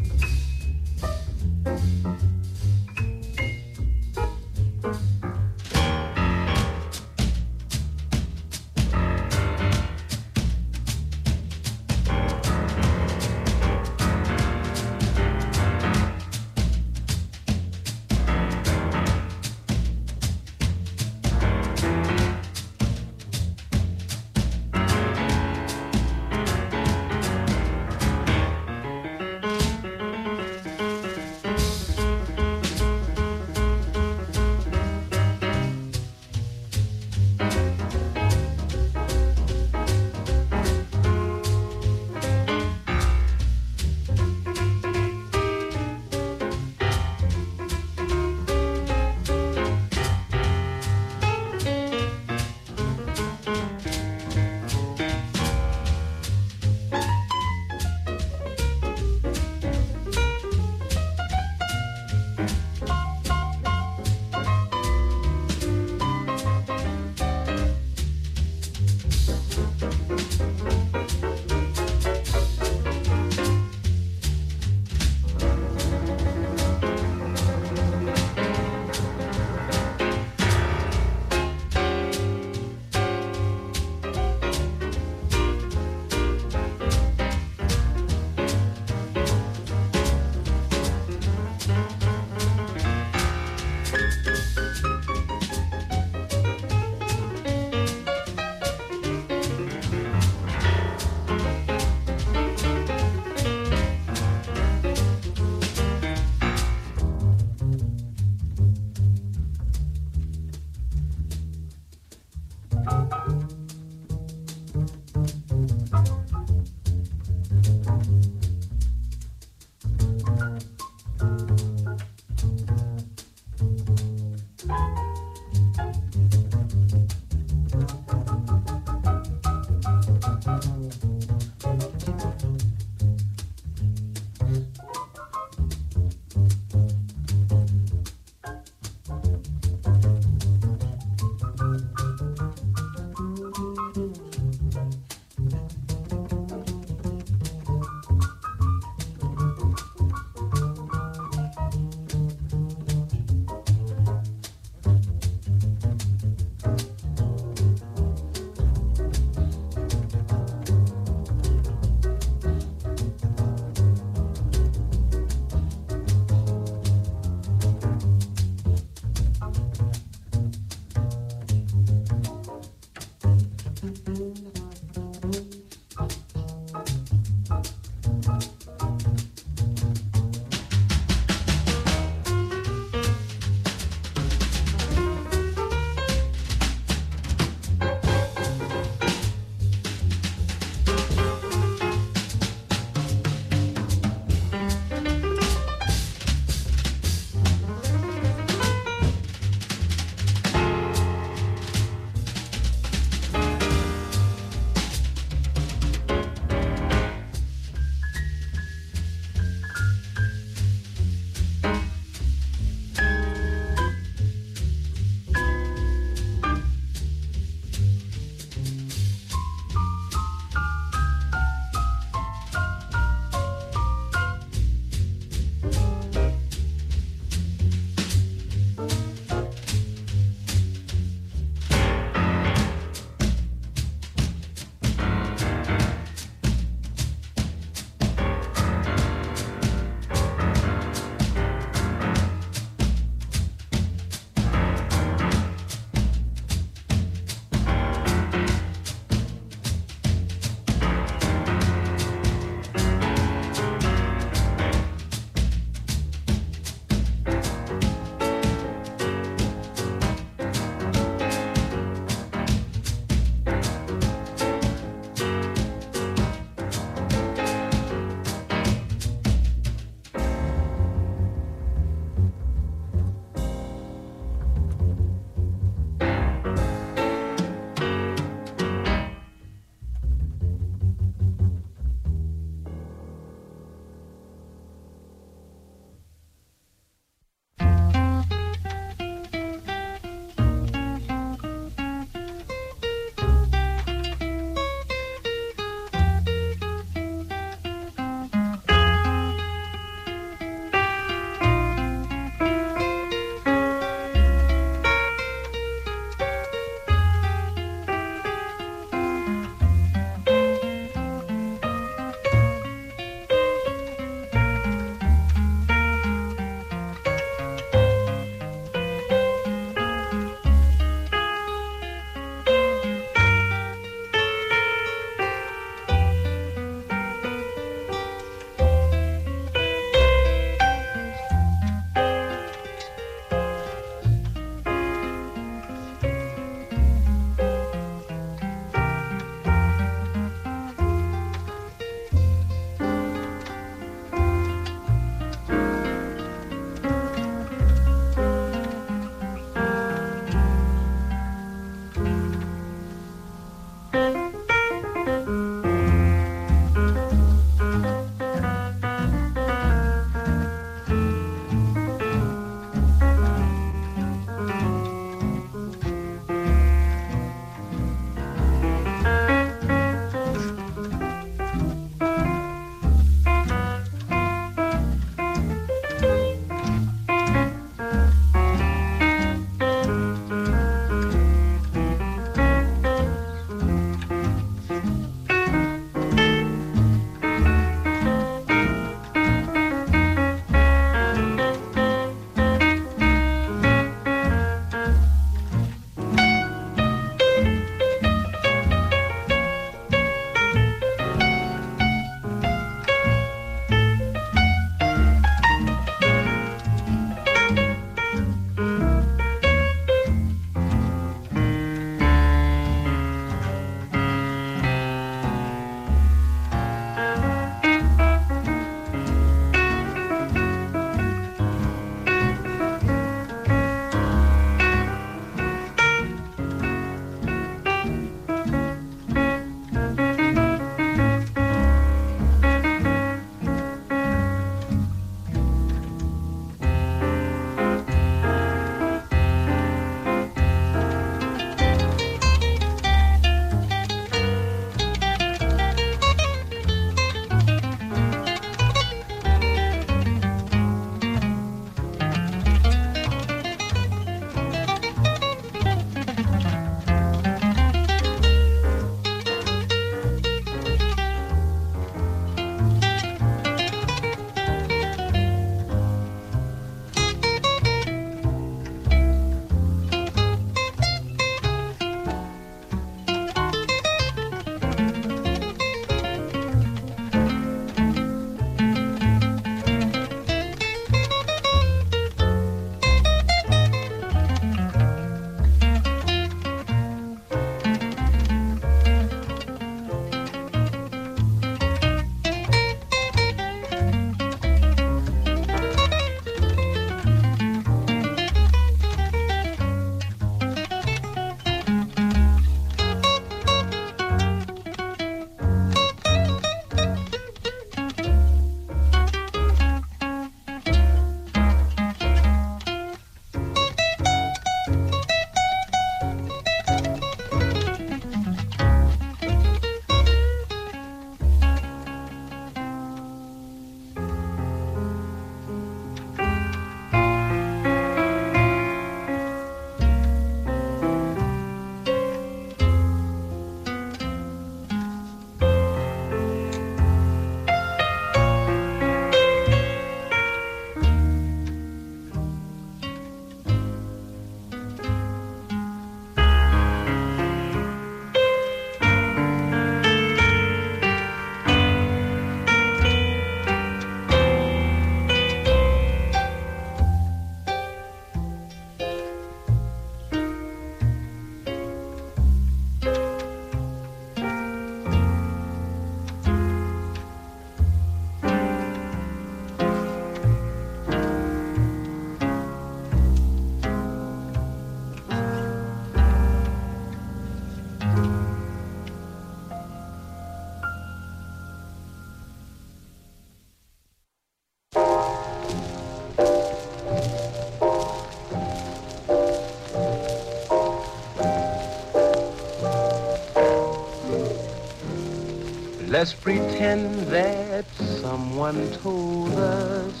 Speaker 20: Let's pretend that someone told us.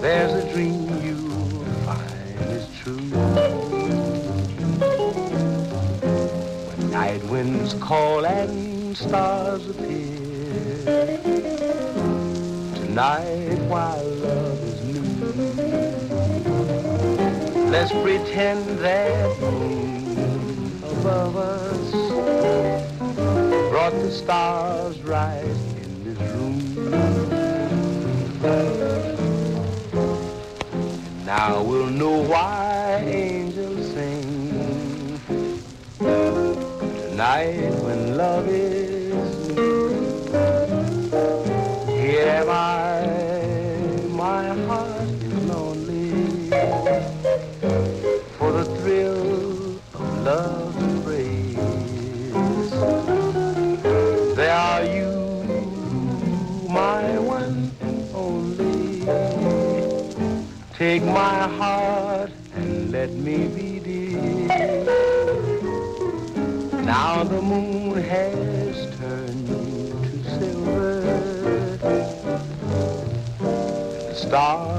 Speaker 20: There's a dream you'll find is true. When night winds call and stars appear, tonight while love is new, let's pretend that moon above us the stars rise in this room. Now we'll know why angels sing tonight when love is my heart and let me be dear. Now the moon has turned to silver. The stars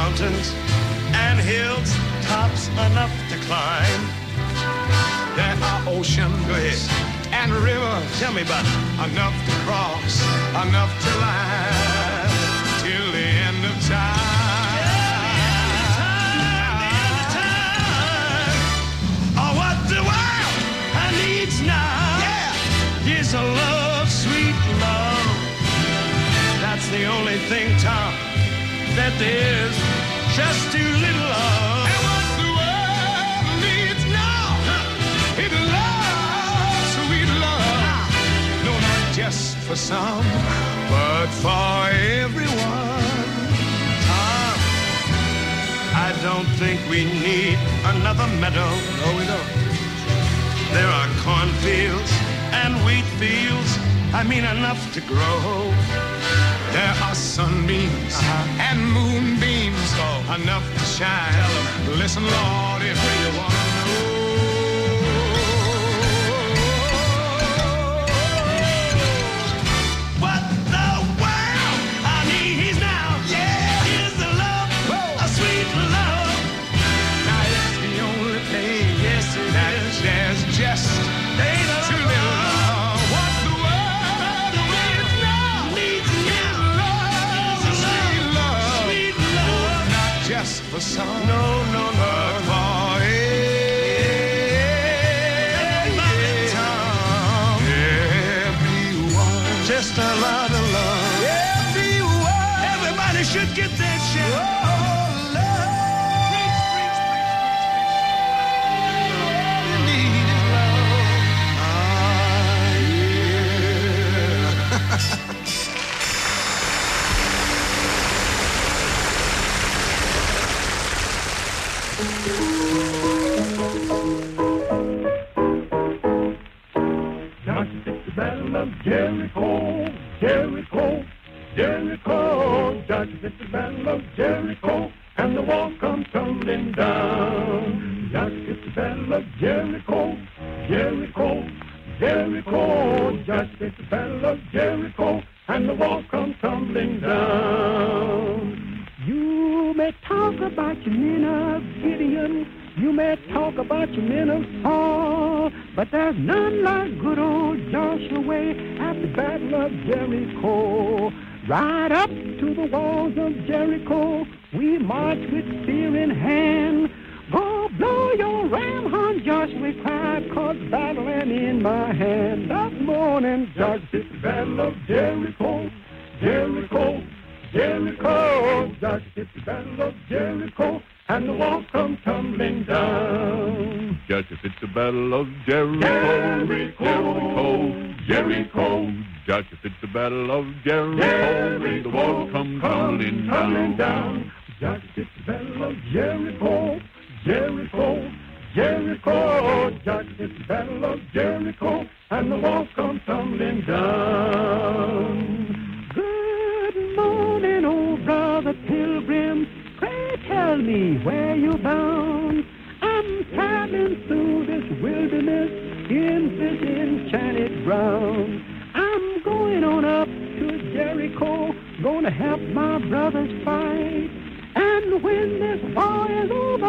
Speaker 21: mountains and hills, tops enough to climb.
Speaker 14: There are oceans
Speaker 21: Go ahead.
Speaker 14: and rivers.
Speaker 21: Tell me about it.
Speaker 14: enough to cross, enough to line till the end of time.
Speaker 21: Oh, what the world needs now is a love, sweet love. That's the only thing, Tom, that there's just too little of.
Speaker 14: And what the world needs now is love, sweet love. No, not just for some, but for everyone.
Speaker 21: Tom, I don't think we need another meadow. No, we don't. There are cornfields and wheat fields. I mean, enough to grow.
Speaker 14: There are sunbeams uh-huh. and moonbeams, oh, enough to shine. Listen, Lord, if you
Speaker 22: song.
Speaker 20: No. Fixed the battle of Jericho, and the wall come tumbling down. Johnson fixed the battle of Jericho, Jericho, Jericho. Johnson fixed the battle of Jericho, and the wall come tumbling down.
Speaker 23: You may talk about your men of Gideon, you may talk about your men of Saul, but there's none like good old Joshua at the Battle of Jericho. Right up to the walls of Jericho, we march with spear in hand. Go blow your ram horn, Joshua cried, cause battle ain't in my hand. That morning,
Speaker 20: Joshua fixed the battle of Jericho, Jericho, Jericho. Joshua fixed the battle of Jericho, and the walls come tumbling down.
Speaker 24: Joshua it's the battle of Jericho,
Speaker 20: Jericho, Jericho.
Speaker 24: Joshua it's the battle of Jericho, and the walls come tumbling
Speaker 20: tumbling
Speaker 24: down.
Speaker 20: down. Joshua fixed the battle of Jericho, Jericho, Jericho. Joshua fixed the battle of Jericho, and the walls come tumbling down.
Speaker 23: Good morning, old brother pilgrim. Tell me where you're bound. I'm traveling through this wilderness in this enchanted ground. I'm going on up to Jericho, gonna help my brothers fight. And when this war is over,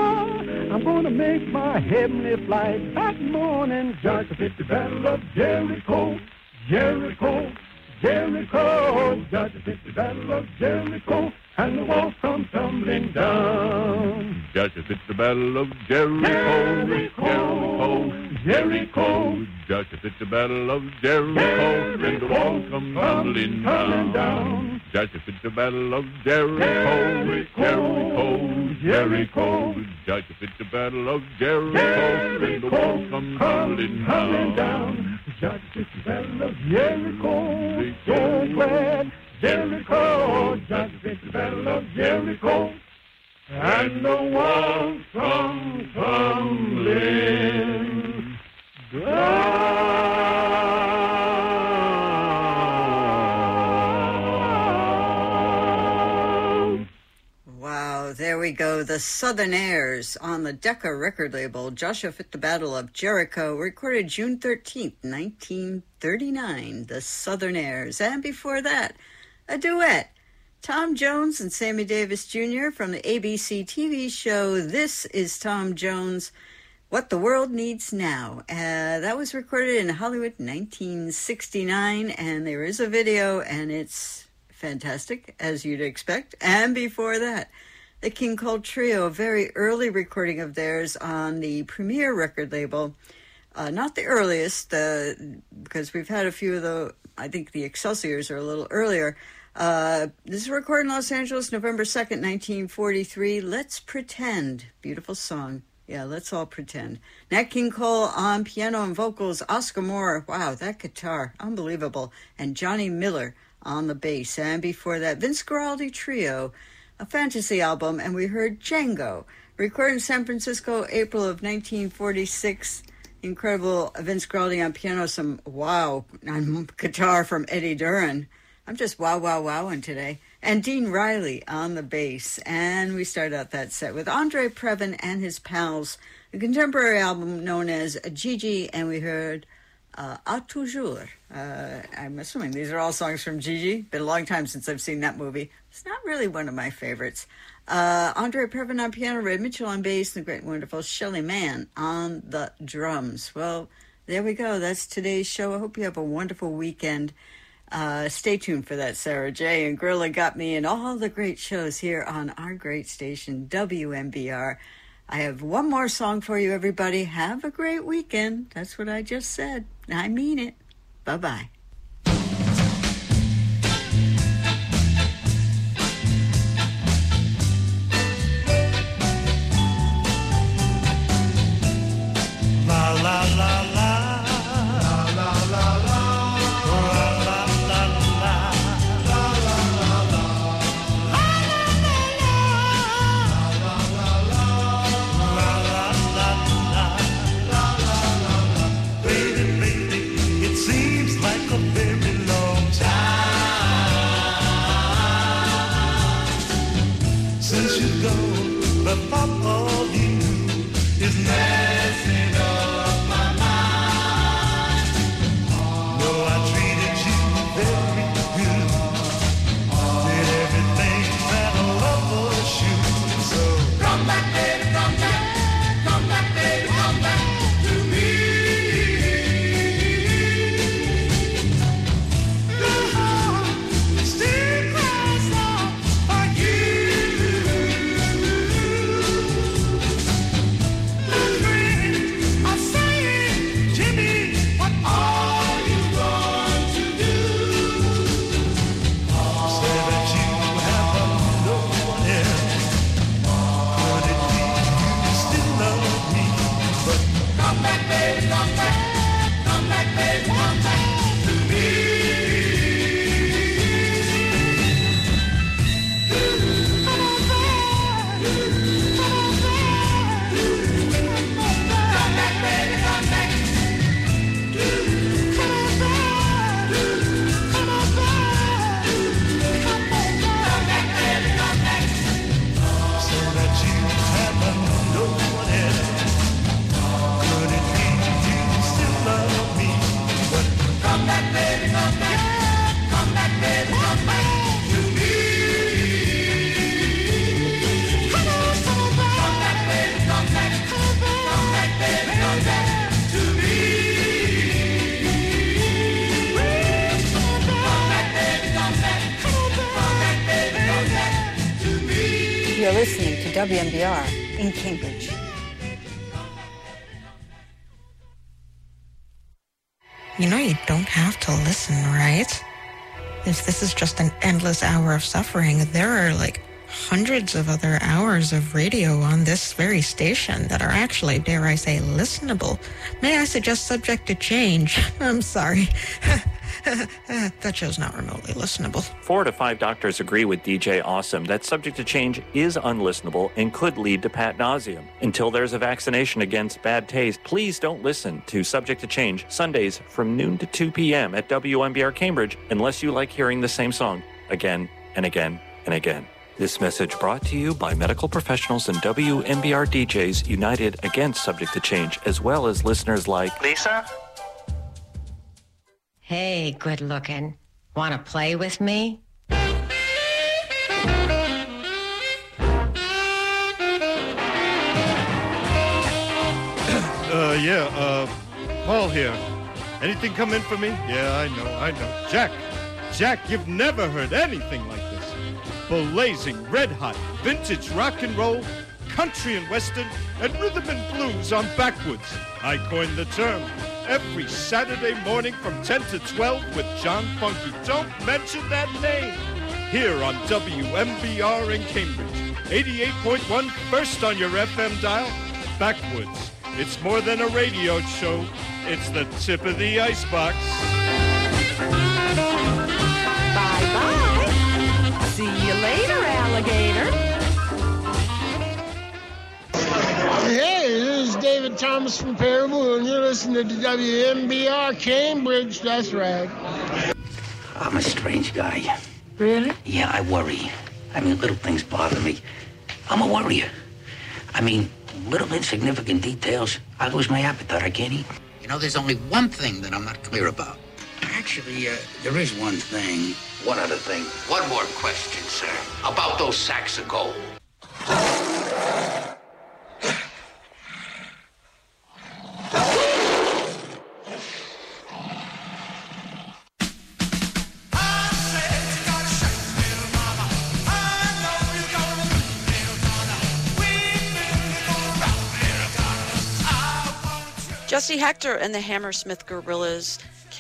Speaker 23: I'm gonna make my heavenly flight. That morning,
Speaker 20: Joshua fixed the battle of Jericho, Jericho, Jericho. Joshua fixed the battle of Jericho, and the walls come tumbling down.
Speaker 24: Joshua fits the battle of Jericho, Jericho,
Speaker 20: Jericho,
Speaker 24: Joshua fits the battle of Jericho, and the walls come tumbling down. Joshua fits the battle of Jericho, Jericho, Jericho. Joshua fits the battle of Jericho, and the walls come tumbling down.
Speaker 20: Joshua fixed the battle of Jericho, so glad Jericho. Fixed the battle of Jericho, and the walls come tumbling down.
Speaker 6: Wow, there we go. The Southernaires on the Decca record label. Joshua Fit the Battle of Jericho, recorded June 13th, 1939. The Southernaires. And before that, a duet. Tom Jones and Sammy Davis Jr. from the ABC TV show This is Tom Jones. What the World Needs Now. Uh, that was recorded in Hollywood in 1969, and there is a video, and it's fantastic, as you'd expect. And before that, the King Cole Trio, a very early recording of theirs on the Premier record label. Uh, not the earliest, uh, because we've had a few of the, I think the Excelsiors are a little earlier. Uh, this is recorded in Los Angeles, November 2nd, 1943. Let's Pretend. Beautiful song. Yeah, let's all pretend. Nat King Cole on piano and vocals. Oscar Moore, wow, that guitar, unbelievable. And Johnny Miller on the bass. And before that, Vince Guaraldi Trio, a fantasy album. And we heard Django, recorded in San Francisco, April of 1946. Incredible Vince Guaraldi on piano, some wow on guitar from Eddie Duran. I'm just wow, wow, wowing today. And Dean Riley on the bass. And we start out that set with Andre Previn and his pals, a contemporary album known as Gigi, and we heard uh, A Toujours. Uh, I'm assuming these are all songs from Gigi. Been a long time since I've seen that movie. It's not really one of my favorites. Uh, Andre Previn on piano, Red Mitchell on bass, and the great and wonderful Shelly Manne on the drums. Well, there we go. That's today's show. I hope you have a wonderful weekend. Uh, stay tuned for that, Sarah J. and Gorilla Got Me and all the great shows here on our great station, WMBR. I have one more song for you, everybody. Have a great weekend. That's what I just said. I mean it. Bye bye. In Cambridge.
Speaker 25: You know you don't have to listen, right? If this is just an endless hour of suffering, there are like hundreds of other hours of radio on this very station that are actually, dare I say, listenable. May I suggest subject to change? I'm sorry. that show's not remotely listenable.
Speaker 26: Four to five doctors agree with DJ Awesome that subject to change is unlistenable and could lead to pat nauseum. Until there's a vaccination against bad taste, please don't listen to Subject to Change Sundays from noon to 2 p.m. at WMBR Cambridge unless you like hearing the same song again and again and again. This message brought to you by medical professionals and WMBR DJs united against Subject to Change, as well as listeners like
Speaker 3: Lisa? Hey, good looking. Want to play with me?
Speaker 12: Uh, yeah, uh, Paul here. Anything come in for me? Yeah, I know, I know. Jack, Jack, you've never heard anything like this. Blazing, red hot, vintage rock and roll, country and western, and rhythm and blues on backwoods. I coined the term. Every Saturday morning from 10 to 12 with John Funky. Don't mention that name. Here on WMBR in Cambridge. 88.1 first on your FM dial. Backwoods. It's more than a radio show. It's the tip of the icebox.
Speaker 27: Bye-bye. See you later, alligator.
Speaker 28: Hey, this is David Thomas from Peru, and you're listening to WMBR Cambridge. That's right.
Speaker 29: I'm a strange guy.
Speaker 27: Really?
Speaker 29: Yeah, I worry. I mean, little things bother me. I'm a worrier. I mean, little insignificant details. I lose my appetite. I can't eat. You know, there's only one thing that I'm not clear about. Actually, uh, there is one thing. One other thing. One more question, sir. About those sacks of gold.
Speaker 30: Jesse Hector and the Hammersmith Gorillas